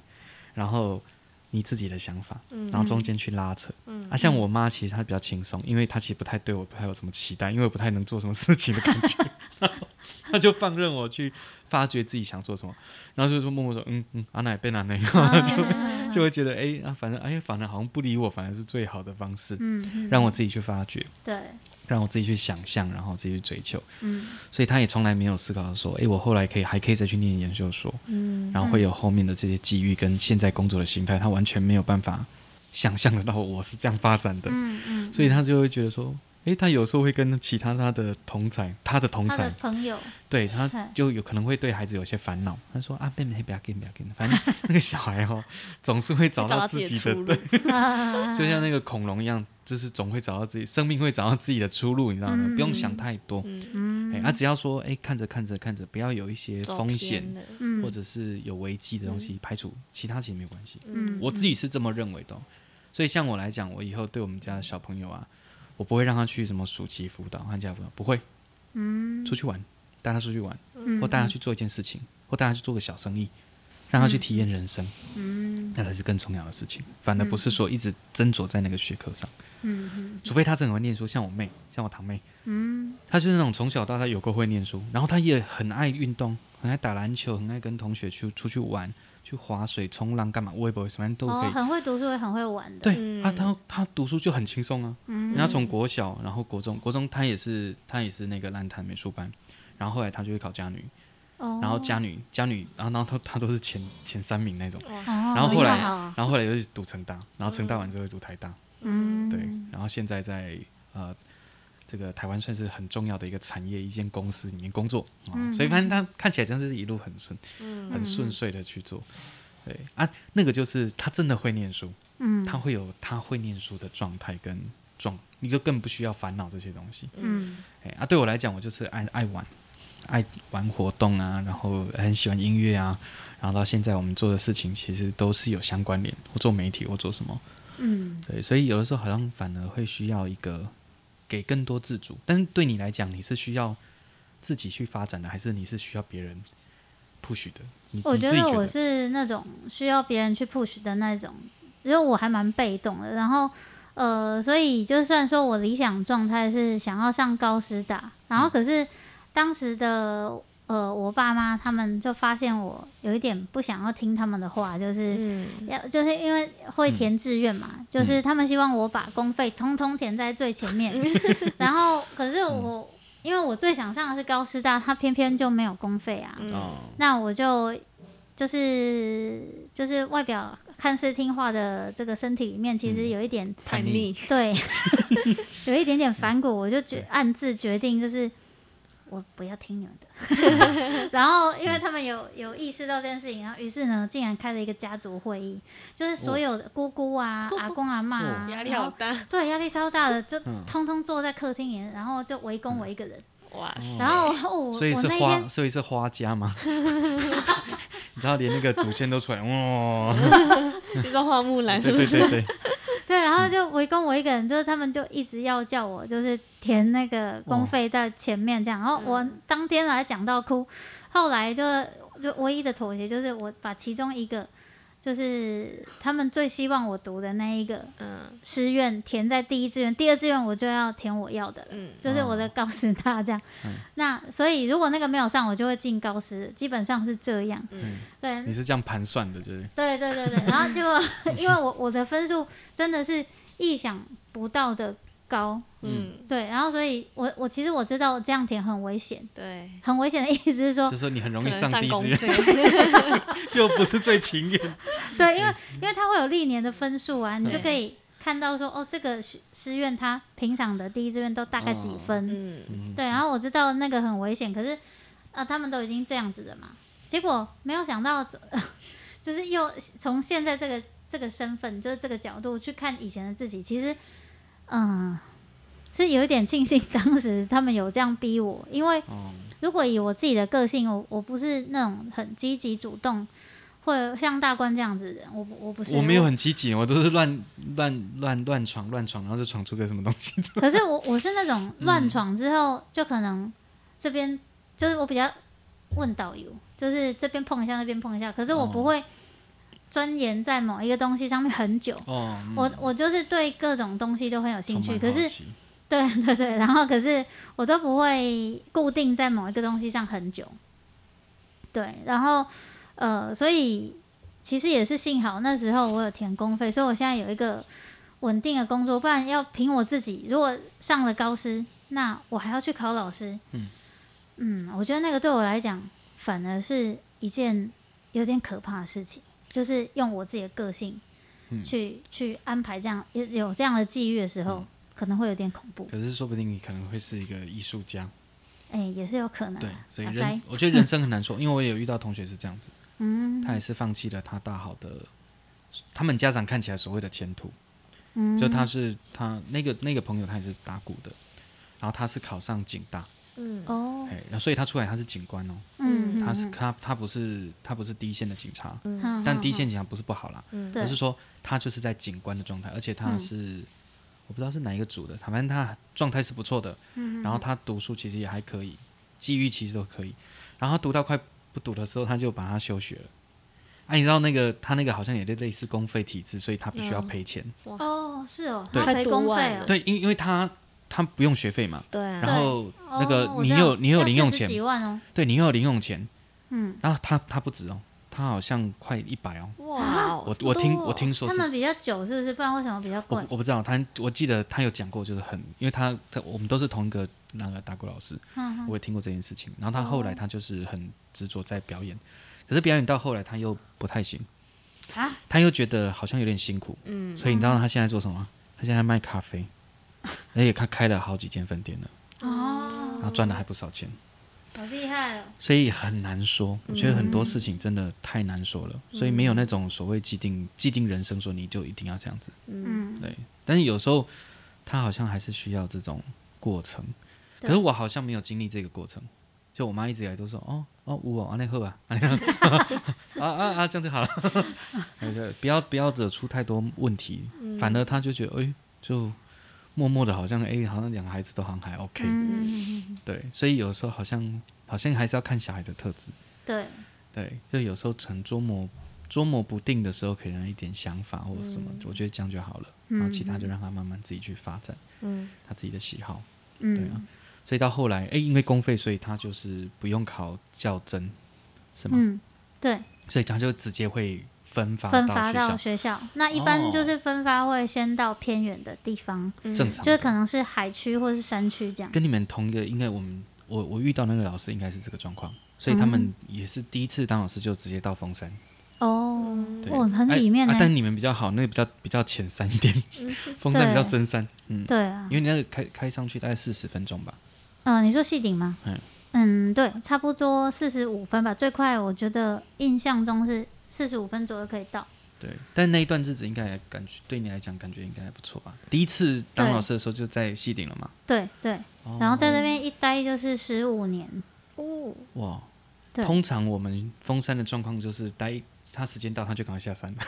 然后你自己的想法，然后中间去拉扯，嗯，啊，像我妈其实她比较轻松，因为她其实不太对我不太有什么期待，因为我不太能做什么事情的感觉，她就放任我去发掘自己想做什么，然后就说默默说，嗯嗯，阿奶变哪奶，就。就会觉得哎、欸，啊，反正哎，反正好像不理我，反而是最好的方式。嗯，嗯，让我自己去发掘，对，让我自己去想象，然后自己去追求。嗯，所以他也从来没有思考说，哎、欸，我后来可以还可以再去念研究所。嗯，然后会有后面的这些机遇跟现在工作的心态，他完全没有办法想象得到我是这样发展的。嗯嗯，所以他就会觉得说，哎，他有时候会跟其他他的同才，他的同才朋友，对，他就有可能会对孩子有些烦恼。他说啊，妹妹不要给，不要给，反正那个小孩哦，总是会找到自己的，对，就像那个恐龙一样，就是总会找到自己生命会找到自己的出路，你知道吗？不用想太多，嗯，哎，他只要说，哎，看着看着看着，不要有一些风险，或者是有危机的东西排除，其他其实没关系。嗯，我自己是这么认为的。所以像我来讲，我以后对我们家的小朋友啊。我不会让他去什么暑期辅导、寒假辅导，不会。嗯，出去玩，带他出去玩，嗯、或带他去做一件事情，或带他去做个小生意，让他去体验人生。嗯，那才是更重要的事情。反而不是说一直斟酌在那个学科上。嗯哼，除非他真的会念书，像我妹，像我堂妹。嗯，她就是那种从小到大有够会念书，然后她也很爱运动，很爱打篮球，很爱跟同学去出去玩。去划水、冲浪干嘛？我也不会，什么都可以。哦，很会读书，也很会玩的。对，嗯、啊，他他读书就很轻松啊。嗯。然后从国小，然后国中，国中她也是她也是那个烂摊美术班，然后后来她就会考家女。哦。然后嘉女嘉女，然后然后他他都是前前三名那种。哦。然后后来，然后后来又是读成大，然后成大完之后又读台大。嗯。对，然后现在在呃。这个台湾算是很重要的一个产业，一间公司里面工作啊，嗯、所以反正他看起来真是一路很顺，嗯、很顺遂的去做。对啊，那个就是他真的会念书，嗯，他会有他会念书的状态跟状，一个更不需要烦恼这些东西。嗯，哎啊，对我来讲，我就是爱爱玩，爱玩活动啊，然后很喜欢音乐啊，然后到现在我们做的事情其实都是有相关联，我做媒体，我做什么，嗯，对，所以有的时候好像反而会需要一个。给更多自主，但是对你来讲，你是需要自己去发展的，还是你是需要别人 push 的？我觉得我是那种需要别人去 push 的那种，因为我还蛮被动的。然后，呃，所以就算说我理想状态是想要上高师大，然后可是当时的。呃，我爸妈他们就发现我有一点不想要听他们的话，就是要、嗯、就是因为会填志愿嘛，嗯、就是他们希望我把公费通通填在最前面，嗯、然后可是我、嗯、因为我最想上的是高师大，他偏偏就没有公费啊，嗯、那我就就是就是外表看似听话的这个身体里面，其实有一点叛逆，对，有一点点反骨，我就决暗自决定就是。我不要听你们的，然后因为他们有有意识到这件事情，然后于是呢，竟然开了一个家族会议，就是所有的姑姑啊、阿公阿妈啊，压力好大，对，压力超大的，就通通坐在客厅里，然后就围攻我一个人，哇，然后我所以是花，所以是花家吗？你知道连那个祖先都出来，哇，你说花木兰，对对对对。对，然后就围攻我一个人，就是他们就一直要叫我，就是填那个公费在前面这样。然后我当天来讲到哭，后来就就唯一的妥协就是我把其中一个。就是他们最希望我读的那一个嗯师院填在第一志愿，第二志愿我就要填我要的了，嗯、就是我的高师大这样。嗯、那所以如果那个没有上，我就会进高师，基本上是这样。嗯，对，你是这样盘算的，就是。对对对对，然后结果 因为我我的分数真的是意想不到的。高，嗯，对，然后所以我，我我其实我知道这样填很危险，对，很危险的意思是说，就是说你很容易上第一志愿，就不是最情愿。对，因为因为它会有历年的分数啊，你就可以看到说，哦，这个师院他平常的第一志愿都大概几分，嗯，对，然后我知道那个很危险，可是啊，他们都已经这样子的嘛，结果没有想到，就是又从现在这个这个身份，就是这个角度去看以前的自己，其实。嗯，是有一点庆幸当时他们有这样逼我，因为如果以我自己的个性，我我不是那种很积极主动，或者像大官这样子的人，我我不是。我没有很积极，我都是乱乱乱乱闯乱闯，然后就闯出个什么东西。可是我我是那种乱闯之后，嗯、就可能这边就是我比较问导游，就是这边碰一下，那边碰一下，可是我不会。钻研在某一个东西上面很久，哦嗯、我我就是对各种东西都很有兴趣，可是，对 对对，然后可是我都不会固定在某一个东西上很久，对，然后呃，所以其实也是幸好那时候我有填公费，所以我现在有一个稳定的工作，不然要凭我自己，如果上了高师，那我还要去考老师，嗯，嗯，我觉得那个对我来讲反而是一件有点可怕的事情。就是用我自己的个性去，去、嗯、去安排这样有有这样的际遇的时候，嗯、可能会有点恐怖。可是说不定你可能会是一个艺术家，哎、欸，也是有可能。对，所以人，啊、我觉得人生很难说，因为我也有遇到同学是这样子，嗯，他也是放弃了他大好的，他们家长看起来所谓的前途，嗯，就他是他那个那个朋友，他也是打鼓的，然后他是考上警大。嗯。哦，哎，所以他出来他是警官哦，嗯，他是他他不是他不是第一线的警察，嗯，但第一线警察不是不好啦，嗯，而是说他就是在警官的状态，而且他是、嗯、我不知道是哪一个组的，反正他状态是不错的，嗯，然后他读书其实也还可以，机遇其实都可以，然后他读到快不读的时候，他就把他休学了，啊，你知道那个他那个好像也类似公费体制，所以他必须要赔钱，哦，是哦，对，赔公费啊，对，因因为他。他不用学费嘛？对、啊。然后那个你有你有零用钱，几万哦。对，你有零用钱。嗯。然后他他不止哦，他好像快一百哦。哇！我我听我听说是。他们比较久是不是？不然为什么比较贵？我我不知道，他我记得他有讲过，就是很，因为他他我们都是同一个那个打鼓老师，嗯、我也听过这件事情。然后他后来他就是很执着在表演，可是表演到后来他又不太行。啊？他又觉得好像有点辛苦。嗯。所以你知道他现在做什么？他现在卖咖啡。而且他开了好几间分店了，哦，然后赚了还不少钱，好厉害哦！所以很难说，我觉得很多事情真的太难说了，嗯、所以没有那种所谓既定既定人生，说你就一定要这样子，嗯，对。但是有时候他好像还是需要这种过程，可是我好像没有经历这个过程，就我妈一直以来都说，哦哦，我啊那喝吧，啊啊啊，这样就好了，不要不要惹出太多问题，嗯、反而他就觉得，哎，就。默默的，好像哎，好像两个孩子都好像还 OK，嗯、对，所以有时候好像好像还是要看小孩的特质，对，对，就有时候成捉摸捉摸不定的时候，可以让一点想法或者什么，嗯、我觉得这样就好了，然后其他就让他慢慢自己去发展，嗯，他自己的喜好，嗯、对啊，所以到后来，哎，因为公费，所以他就是不用考教甄，是吗？嗯，对，所以他就直接会。分发分发到学校，那一般就是分发会先到偏远的地方，正常，就是可能是海区或是山区这样。跟你们同一个，应该我们我我遇到那个老师应该是这个状况，所以他们也是第一次当老师就直接到峰山。哦，哦，很里面呢。但你们比较好，那个比较比较浅山一点，峰山比较深山。嗯，对啊，因为你那个开开上去大概四十分钟吧。嗯，你说细顶吗？嗯嗯，对，差不多四十五分吧，最快我觉得印象中是。四十五分左右可以到。对，但那一段日子应该还感觉对你来讲感觉应该还不错吧？第一次当老师的时候就在西顶了嘛？对对，哦、然后在那边一待就是十五年。哦，哇，对通常我们封山的状况就是待他时间到他就赶快下山了。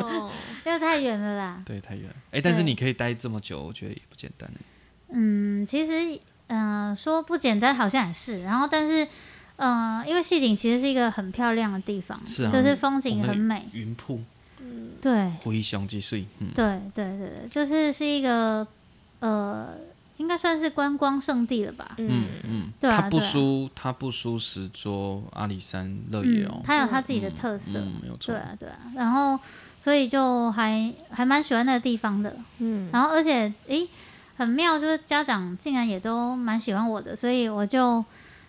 哦，因为太远了啦。对，太远。哎，但是你可以待这么久，我觉得也不简单。嗯，其实嗯、呃，说不简单好像也是，然后但是。嗯、呃，因为细顶其实是一个很漂亮的地方，是啊、就是风景很美，云瀑，嗯，对，灰熊积水，嗯，对对对对，就是是一个呃，应该算是观光圣地了吧，嗯。嗯，嗯对啊，它不输它不输石桌、阿里山、乐野哦，它有它自己的特色，嗯嗯、没有错，对啊对啊，然后所以就还还蛮喜欢那个地方的，嗯，然后而且诶很妙，就是家长竟然也都蛮喜欢我的，所以我就。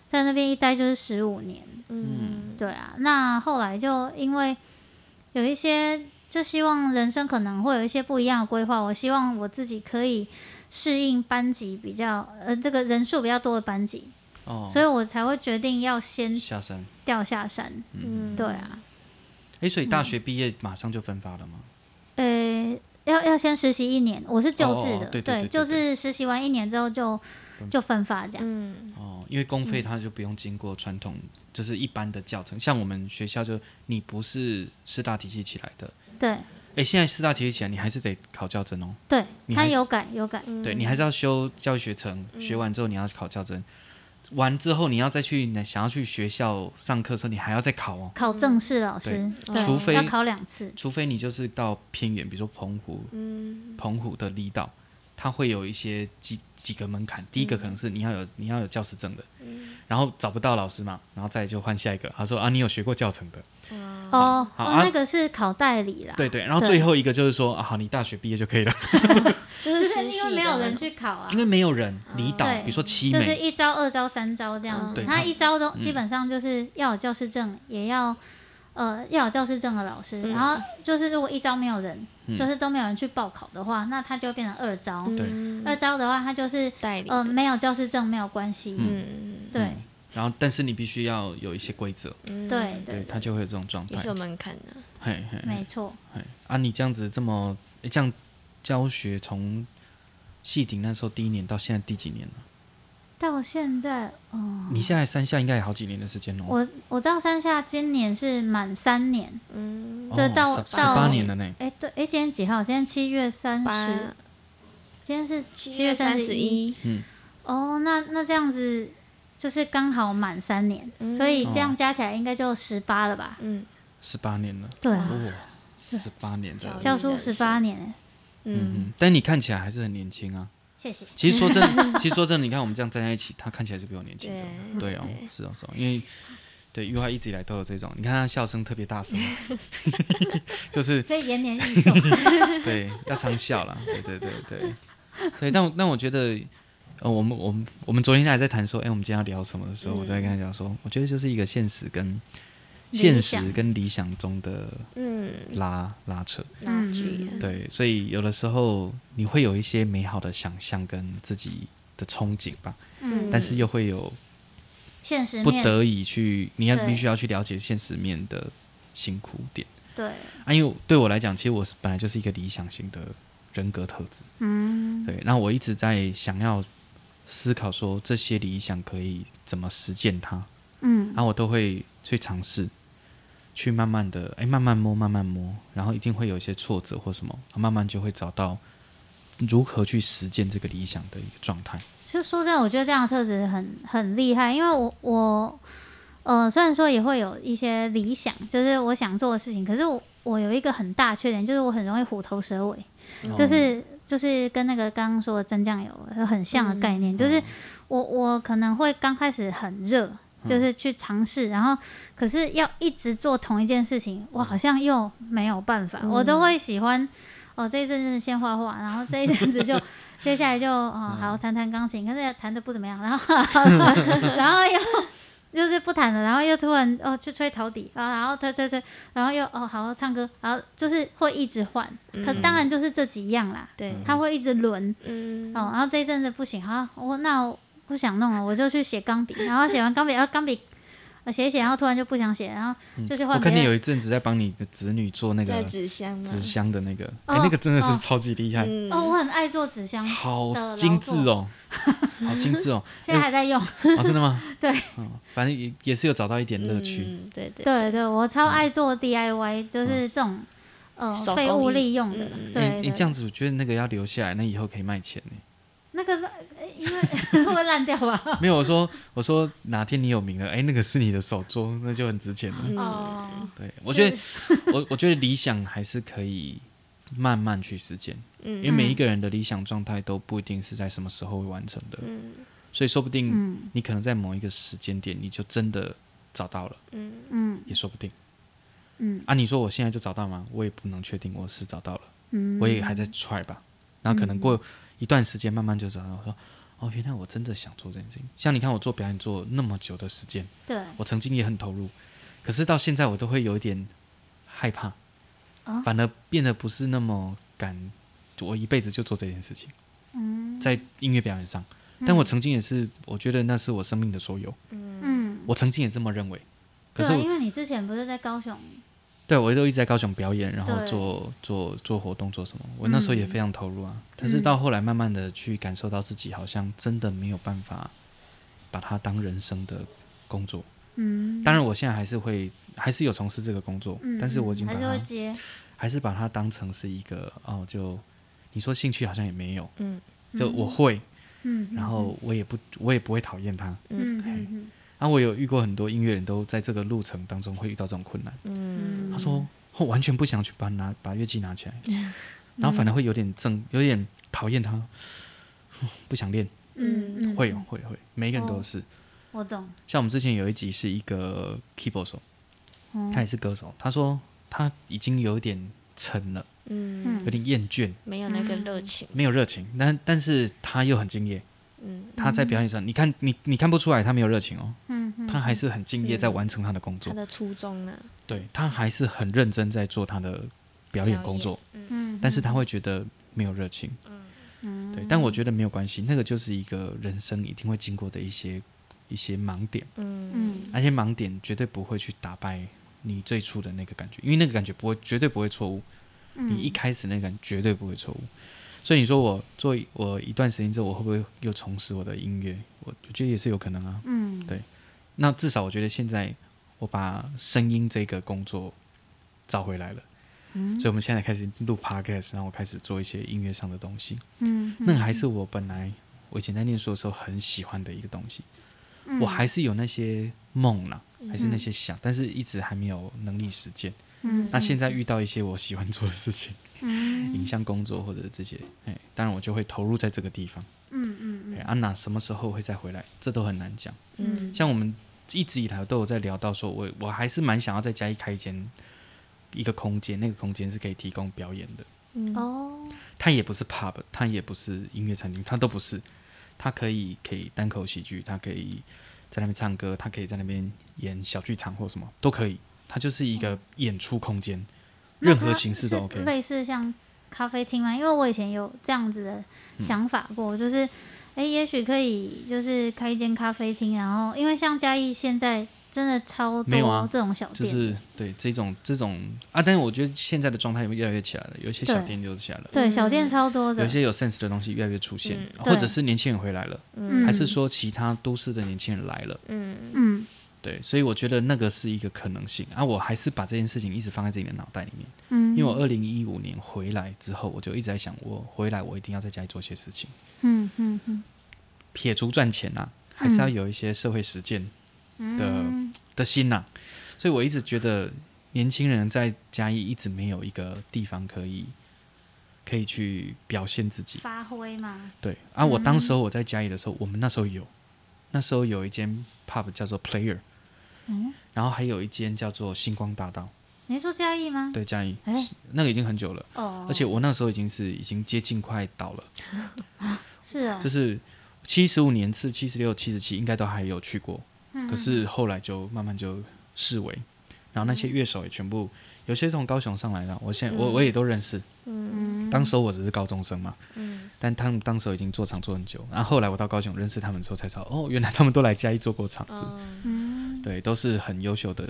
在那边一待就是十五年，嗯，对啊。那后来就因为有一些，就希望人生可能会有一些不一样的规划。我希望我自己可以适应班级比较呃这个人数比较多的班级，哦，所以我才会决定要先下山掉下山，嗯，对啊。哎，所以大学毕业马上就分发了吗？呃，要要先实习一年，我是救治的，对，就是实习完一年之后就就分发这样，嗯。因为公费，它就不用经过传统，嗯、就是一般的教程。像我们学校，就你不是师大体系起来的，对。哎，现在师大体系起来，你还是得考教甄哦。对，他有改有改。对，你还是要修教育学程，嗯、学完之后你要考教甄，完之后你要再去想要去学校上课的时候，你还要再考哦。考正式老师，除非要考两次，除非你就是到偏远，比如说澎湖，嗯，澎湖的离岛。他会有一些几几个门槛，第一个可能是你要有你要有教师证的，嗯、然后找不到老师嘛，然后再就换下一个。他说啊，你有学过教程的，哦，好，那个是考代理啦。对对，然后最后一个就是说啊，好，你大学毕业就可以了。就是因为没有人去考啊，因为没有人离岛，比如说七美，就是一招、二招、三招这样子。他一招都基本上就是要有教师证，也要呃要有教师证的老师。然后就是如果一招没有人。就是都没有人去报考的话，那他就变成二招。对，二招的话，他就是代理，呃，没有教师证没有关系。嗯，对。然后，但是你必须要有一些规则。对对，他就会有这种状态。是有门槛的。嘿嘿，没错。嘿，啊，你这样子这么这样教学，从系顶那时候第一年到现在第几年了？到现在，哦，你现在山下应该有好几年的时间了。我我到山下今年是满三年，嗯，就到十八年了呢。哎，对，哎，今天几号？今天七月三十，今天是七月三十一。嗯，哦，那那这样子就是刚好满三年，所以这样加起来应该就十八了吧？嗯，十八年了。对啊，十八年的教书十八年，嗯，但你看起来还是很年轻啊。谢谢。其实说真的，其实说真的，你看我们这样站在一起，他看起来是比我年轻的。对哦，是哦，是哦，因为对，因为他一直以来都有这种，你看他笑声特别大声，就是 可以延年益寿。对，要常笑了。对对对对对，但但我觉得，呃，我们我们我们昨天还在谈说，哎，我们今天要聊什么的时候，我在跟他讲说，我觉得就是一个现实跟。现实跟理想中的嗯。拉拉扯，对，所以有的时候你会有一些美好的想象跟自己的憧憬吧，嗯。但是又会有现实不得已去，你要必须要去了解现实面的辛苦点，对，啊，因为对我来讲，其实我是本来就是一个理想型的人格特质，嗯，对，那我一直在想要思考说这些理想可以怎么实践它，嗯，然后我都会去尝试。去慢慢的，哎，慢慢摸，慢慢摸，然后一定会有一些挫折或什么，慢慢就会找到如何去实践这个理想的一个状态。其实说真的，我觉得这样的特质很很厉害，因为我我呃，虽然说也会有一些理想，就是我想做的事情，可是我我有一个很大缺点，就是我很容易虎头蛇尾，哦、就是就是跟那个刚刚说的蒸酱油很像的概念，嗯、就是我我可能会刚开始很热。就是去尝试，然后可是要一直做同一件事情，我好像又没有办法。嗯、我都会喜欢哦，这一阵子先画画，然后这一阵子就 接下来就哦，好弹弹钢琴，可是弹的不怎么样，然后 然后又就是不弹了，然后又突然哦去吹陶笛啊，然后吹吹吹，然后又哦好唱歌，然后就是会一直换。嗯、可当然就是这几样啦，对，他会一直轮，嗯，哦，然后这一阵子不行，好，我那我。不想弄了，我就去写钢笔，然后写完钢笔，然后钢笔写一写，然后突然就不想写，然后就去换。我看你有一阵子在帮你的子女做那个纸箱，纸箱的那个，哎，那个真的是超级厉害。哦，我很爱做纸箱，好精致哦，好精致哦。现在还在用。哦，真的吗？对。反正也也是有找到一点乐趣。对对对对，我超爱做 DIY，就是这种呃废物利用的。对。你这样子，我觉得那个要留下来，那以后可以卖钱呢。那个因为 会烂掉吧？没有，我说我说哪天你有名了，哎，那个是你的手镯，那就很值钱了。哦，对，我觉得 我我觉得理想还是可以慢慢去实践，因为每一个人的理想状态都不一定是在什么时候会完成的，所以说不定你可能在某一个时间点你就真的找到了，嗯。嗯，也说不定，嗯。啊，你说我现在就找到吗？我也不能确定我是找到了，嗯，我也还在 try 吧，然后可能过。一段时间慢慢就找到，我说哦，原来我真的想做这件事情。像你看我做表演做那么久的时间，对，我曾经也很投入，可是到现在我都会有一点害怕，哦、反而变得不是那么敢，我一辈子就做这件事情。嗯，在音乐表演上，但我曾经也是，我觉得那是我生命的所有。嗯，我曾经也这么认为。可是对，因为你之前不是在高雄。对，我都一直在高雄表演，然后做做做活动，做什么？我那时候也非常投入啊。嗯、但是到后来，慢慢的去感受到自己好像真的没有办法把它当人生的工作。嗯，当然我现在还是会，还是有从事这个工作，嗯、但是我已经把它还是会接，还是把它当成是一个哦，就你说兴趣好像也没有，嗯，就我会，嗯，然后我也不，我也不会讨厌它，嗯嗯。嗯然后我有遇过很多音乐人都在这个路程当中会遇到这种困难。嗯，他说我完全不想去把拿把乐器拿起来，嗯、然后反而会有点憎，有点讨厌他，不想练。嗯，会有会会，每一个人都是。我懂。像我们之前有一集是一个 keyboard 手，他也是歌手，他说他已经有点沉了，嗯，有点厌倦，没有那个热情，没有热情，但但是他又很敬业。嗯，他在表演上，你看你你看不出来他没有热情哦，嗯，他还是很敬业在完成他的工作，他的初衷呢？对，他还是很认真在做他的表演工作，嗯，嗯，但是他会觉得没有热情，嗯，对，但我觉得没有关系，那个就是一个人生一定会经过的一些一些盲点，嗯。嗯，那些盲点绝对不会去打败你最初的那个感觉，因为那个感觉不会，绝对不会错误，你一开始那个感觉绝对不会错误，所以你说我做我一段时间之后，我会不会又重拾我的音乐？我我觉得也是有可能啊，嗯，对，那至少我觉得现在我把声音这个工作找回来了。嗯所以我们现在开始录 podcast，然后我开始做一些音乐上的东西。嗯，那个还是我本来我以前在念书的时候很喜欢的一个东西。嗯，我还是有那些梦啦，还是那些想，但是一直还没有能力实践。嗯，那现在遇到一些我喜欢做的事情，嗯，影像工作或者这些，哎，当然我就会投入在这个地方。嗯嗯嗯。安娜什么时候会再回来？这都很难讲。嗯，像我们一直以来都有在聊到说，我我还是蛮想要在嘉义开一间。一个空间，那个空间是可以提供表演的。哦、嗯，它也不是 pub，它也不是音乐餐厅，它都不是。它可以可以单口喜剧，它可以在那边唱歌，它可以在那边演小剧场或什么都可以。它就是一个演出空间，嗯、任何形式都 OK。类似像咖啡厅吗？因为我以前有这样子的想法过，嗯、就是，哎、欸，也许可以就是开一间咖啡厅，然后因为像嘉义现在。真的超多这种小店，就是对这种这种啊，但是我觉得现在的状态也越来越起来了，有些小店就起来了。对，小店超多的，有些有 sense 的东西越来越出现，或者是年轻人回来了，还是说其他都市的年轻人来了？嗯嗯，对，所以我觉得那个是一个可能性啊。我还是把这件事情一直放在自己的脑袋里面，嗯，因为我二零一五年回来之后，我就一直在想，我回来我一定要在家里做些事情，嗯嗯嗯，撇除赚钱啊，还是要有一些社会实践。的、嗯、的心呐、啊，所以我一直觉得年轻人在嘉义一直没有一个地方可以可以去表现自己发挥嘛。对啊，我当时候我在嘉义的时候，我们那时候有那时候有一间 pub 叫做 Player，嗯，然后还有一间叫做星光大道。你说嘉义吗？对，嘉义，欸、那个已经很久了。哦，而且我那时候已经是已经接近快倒了。啊，是啊，就是七十五年次、七十六、七十七应该都还有去过。可是后来就慢慢就视为，然后那些乐手也全部有些从高雄上来的，我现在我我也都认识。嗯，当时我只是高中生嘛，嗯，但他们当时已经做厂做很久，然后后来我到高雄认识他们之后才知道，哦，原来他们都来嘉义做过厂子，嗯，对，都是很优秀的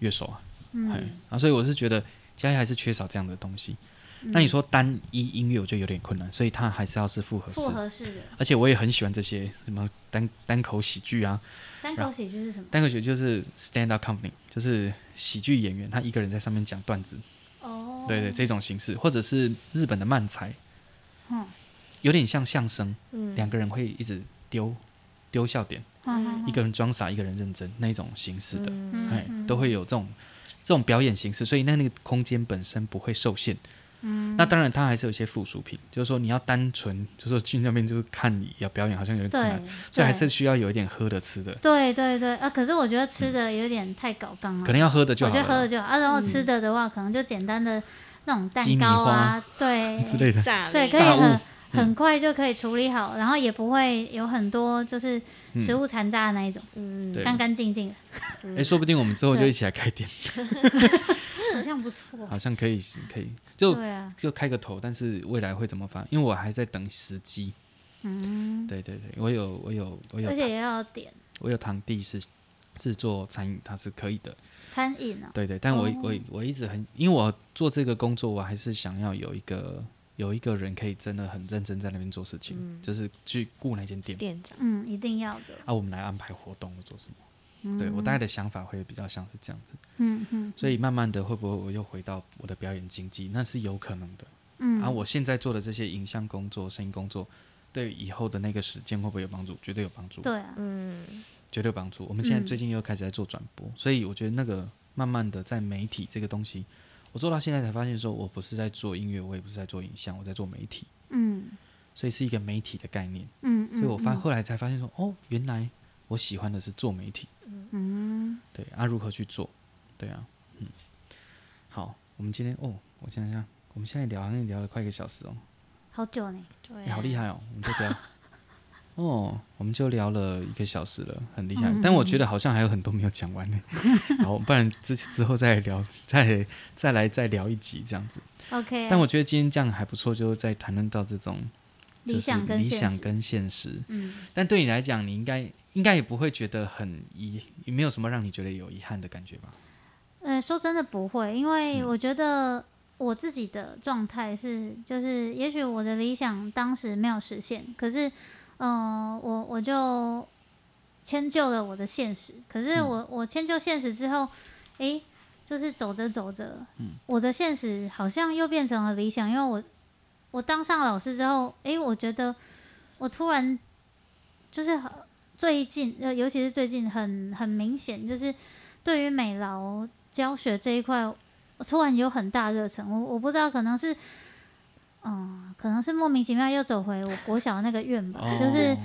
乐手啊，嗯，啊，所以我是觉得嘉义还是缺少这样的东西。那你说单一音乐我就有点困难，所以它还是要是复合式，复合式的，而且我也很喜欢这些什么单单口喜剧啊。单口喜剧是什么？单口喜剧就是 stand up comedy，就是喜剧演员他一个人在上面讲段子。哦。对对，这种形式，或者是日本的漫才。嗯。有点像相声。嗯。两个人会一直丢丢笑点。嗯。一个人装傻，一个人认真，那种形式的，哎，都会有这种这种表演形式，所以那那个空间本身不会受限。嗯，那当然，它还是有一些附属品，就是说你要单纯，就是说去那边就是看你要表演，好像有点困难，所以还是需要有一点喝的吃的。对对对啊！可是我觉得吃的有点太搞刚了，可能要喝的就好。我觉得喝的就好啊，然后吃的的话，可能就简单的那种蛋糕啊，对 之类的，对，可以很很快就可以处理好，然后也不会有很多就是食物残渣的那一种，嗯，干干净净的。哎，说不定我们之后就一起来开店。好像不错，好像可以，可以就就开个头，但是未来会怎么发？因为我还在等时机。嗯，对对对，我有我有我有，而且也要点。我有堂弟是制作餐饮，他是可以的。餐饮啊？对对，但我我我一直很，因为我做这个工作，我还是想要有一个有一个人可以真的很认真在那边做事情，就是去雇那间店。店长，嗯，一定要的。啊，我们来安排活动或做什么？对，我大概的想法会比较像是这样子，嗯嗯，所以慢慢的会不会我又回到我的表演经济，那是有可能的，嗯，而我现在做的这些影像工作、声音工作，对以后的那个时间会不会有帮助？绝对有帮助，对啊，嗯，绝对有帮助。我们现在最近又开始在做转播，所以我觉得那个慢慢的在媒体这个东西，我做到现在才发现，说我不是在做音乐，我也不是在做影像，我在做媒体，嗯，所以是一个媒体的概念，嗯嗯，所以我发后来才发现说，哦，原来。我喜欢的是做媒体，嗯，对啊，如何去做？对啊，嗯，好，我们今天哦，我想想，我们现在聊好像聊了快一个小时哦，好久呢，对、啊，好厉害哦，我们就聊，哦，我们就聊了一个小时了，很厉害。嗯、但我觉得好像还有很多没有讲完呢。好，不然之之后再聊，再再来再聊一集这样子。OK。但我觉得今天这样还不错，就是在谈论到这种理想跟理想跟现实。嗯。但对你来讲，你应该应该也不会觉得很遗，也没有什么让你觉得有遗憾的感觉吧？嗯、呃，说真的不会，因为我觉得我自己的状态是，就是也许我的理想当时没有实现，可是。嗯，我我就迁就了我的现实，可是我我迁就现实之后，诶，就是走着走着，嗯我的现实好像又变成了理想，因为我我当上老师之后，诶，我觉得我突然就是最近，呃，尤其是最近很很明显，就是对于美劳教学这一块，我突然有很大热忱，我我不知道可能是。嗯，可能是莫名其妙又走回我国小的那个院吧，哦、就是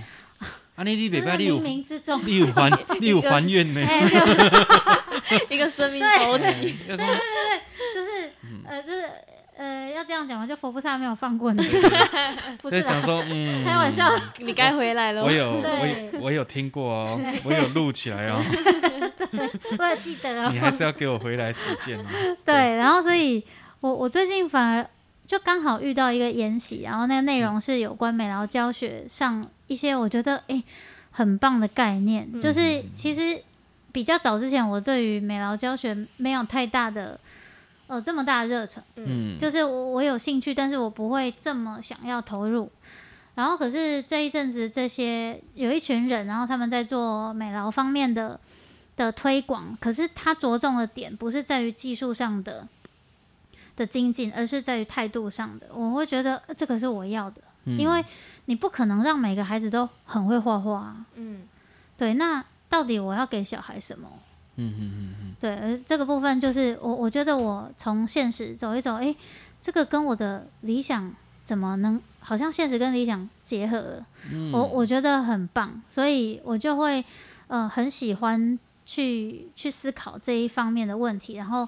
啊，你你礼拜 冥冥之中，你有还 你有还愿呢？一个生命周期，对对对对，就是、嗯、呃就是呃要这样讲嘛，就佛菩萨没有放过你，不是讲说 嗯，开玩笑，你该回来了。我有我我有听过哦，我有录起来哦，对，我有记得哦，你还是要给我回来实践哦。对，然后所以我我最近反而。就刚好遇到一个研习，然后那个内容是有关美劳教学上一些我觉得哎、欸、很棒的概念，嗯、就是其实比较早之前我对于美劳教学没有太大的呃这么大的热忱，嗯，就是我我有兴趣，但是我不会这么想要投入。然后可是这一阵子这些有一群人，然后他们在做美劳方面的的推广，可是他着重的点不是在于技术上的。的精进，而是在于态度上的。我会觉得这个是我要的，嗯、因为你不可能让每个孩子都很会画画。嗯，对。那到底我要给小孩什么？嗯嗯嗯嗯。对，而这个部分就是我，我觉得我从现实走一走，哎，这个跟我的理想怎么能好像现实跟理想结合了？嗯、我我觉得很棒，所以我就会呃很喜欢去去思考这一方面的问题，然后。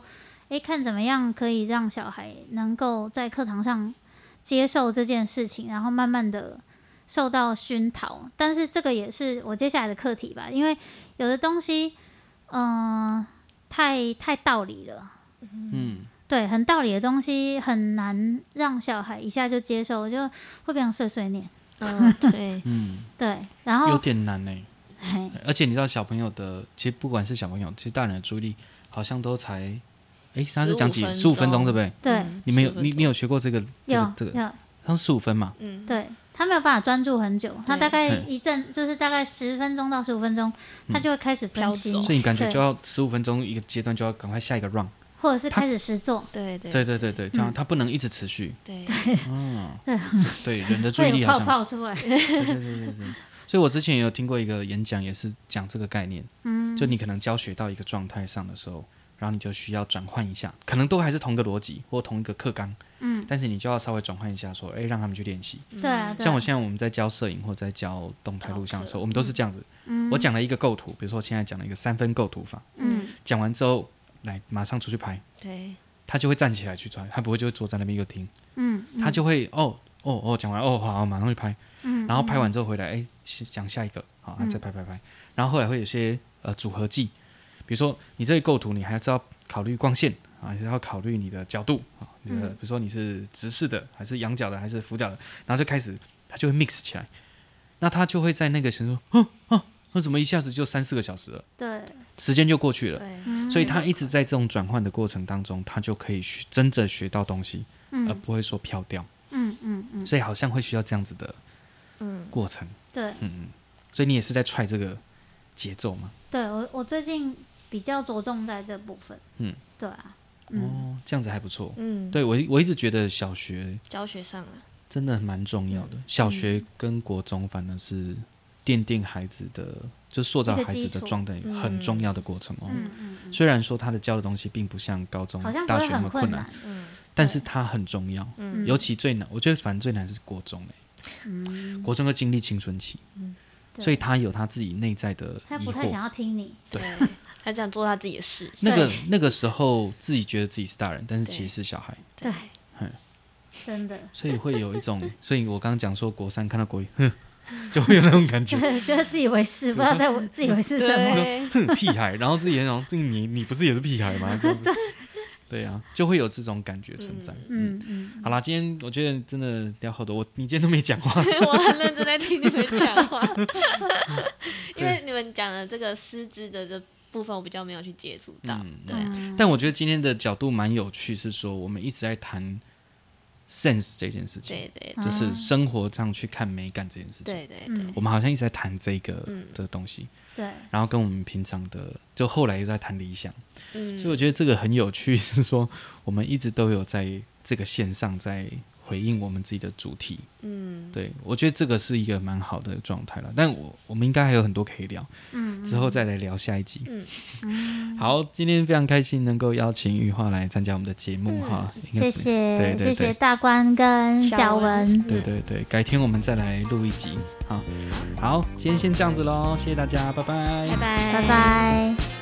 诶，看怎么样可以让小孩能够在课堂上接受这件事情，然后慢慢的受到熏陶。但是这个也是我接下来的课题吧，因为有的东西，嗯、呃，太太道理了。嗯，对，很道理的东西很难让小孩一下就接受，就会变成碎碎念。嗯，对，嗯，对，然后有点难呢。而且你知道，小朋友的其实不管是小朋友，其实大人的注意力好像都才。哎，他是讲几十五分钟，对不对？对，你没有你你有学过这个？有这个，他是十五分嘛？嗯，对，他没有办法专注很久，他大概一阵就是大概十分钟到十五分钟，他就会开始分心。所以你感觉就要十五分钟一个阶段就要赶快下一个 run，或者是开始实作。对对对。对对对，这样他不能一直持续。对。对，嗯，对。对，人的注意力好像。泡泡出来。对对对对对，所以我之前也有听过一个演讲，也是讲这个概念。嗯，就你可能教学到一个状态上的时候。然后你就需要转换一下，可能都还是同一个逻辑或同一个课纲，嗯，但是你就要稍微转换一下，说，哎，让他们去练习。对啊，像我现在我们在教摄影或在教动态录像的时候，我们都是这样子。嗯，我讲了一个构图，比如说我现在讲了一个三分构图法，嗯，讲完之后，来马上出去拍，对，他就会站起来去穿，他不会就坐在那边又听，嗯，他就会哦哦哦，讲完哦好，马上去拍，嗯，然后拍完之后回来，哎，讲下一个，好，再拍拍拍，然后后来会有些呃组合技。比如说，你这个构图，你还是要考虑光线啊，还是要考虑你的角度啊。比如说你是直视的，还是仰角的，还是俯角的，然后就开始，它就会 mix 起来。那他就会在那个时候说，哼、啊，那怎么一下子就三四个小时了？对，时间就过去了。对，所以他一直在这种转换的过程当中，他就可以学真正学到东西，嗯、而不会说飘掉。嗯嗯嗯。嗯嗯，所以好像会需要这样子的，嗯，过程。对，嗯嗯。所以你也是在踹这个节奏吗？对我，我最近。比较着重在这部分，嗯，对啊，嗯、哦，这样子还不错，嗯，对我我一直觉得小学教学上啊，真的蛮重要的，嗯、小学跟国中反而是奠定孩子的，就塑造孩子的状态很重要的过程哦，嗯。嗯嗯、虽然说他的教的东西并不像高中、大学那么困难，嗯，但是他很重要，嗯，尤其最难，我觉得反正最难是国中哎，嗯，国中要经历青春期，嗯，所以他有他自己内在的，他不太想要听你，对。他这样做他自己的事。那个那个时候，自己觉得自己是大人，但是其实是小孩。对，真的。所以会有一种，所以我刚刚讲说，国三看到国语，哼，就会有那种感觉，觉得自以为是，不知道在我自以为是什么，哼，屁孩，然后自己那种，你你不是也是屁孩吗？对 对啊，就会有这种感觉存在。嗯嗯，好啦，今天我觉得真的聊好多，我你今天都没讲话，我很认真在听你们讲话，因为你们讲的这个师资的这部分，我比较没有去接触到。对，但我觉得今天的角度蛮有趣，是说我们一直在谈。sense 这件事情，对对，就是生活上去看美感这件事情，对对对，我们好像一直在谈这个这个东西，对，然后跟我们平常的，就后来又在谈理想，嗯，所以我觉得这个很有趣，是说我们一直都有在这个线上在。回应我们自己的主题，嗯，对，我觉得这个是一个蛮好的状态了。但我我们应该还有很多可以聊，嗯，之后再来聊下一集，嗯，好，今天非常开心能够邀请雨化来参加我们的节目哈，谢谢，对对对，谢谢大官跟小文，对对对，改天我们再来录一集，好，好，今天先这样子喽，谢谢大家，拜拜，拜拜，拜拜。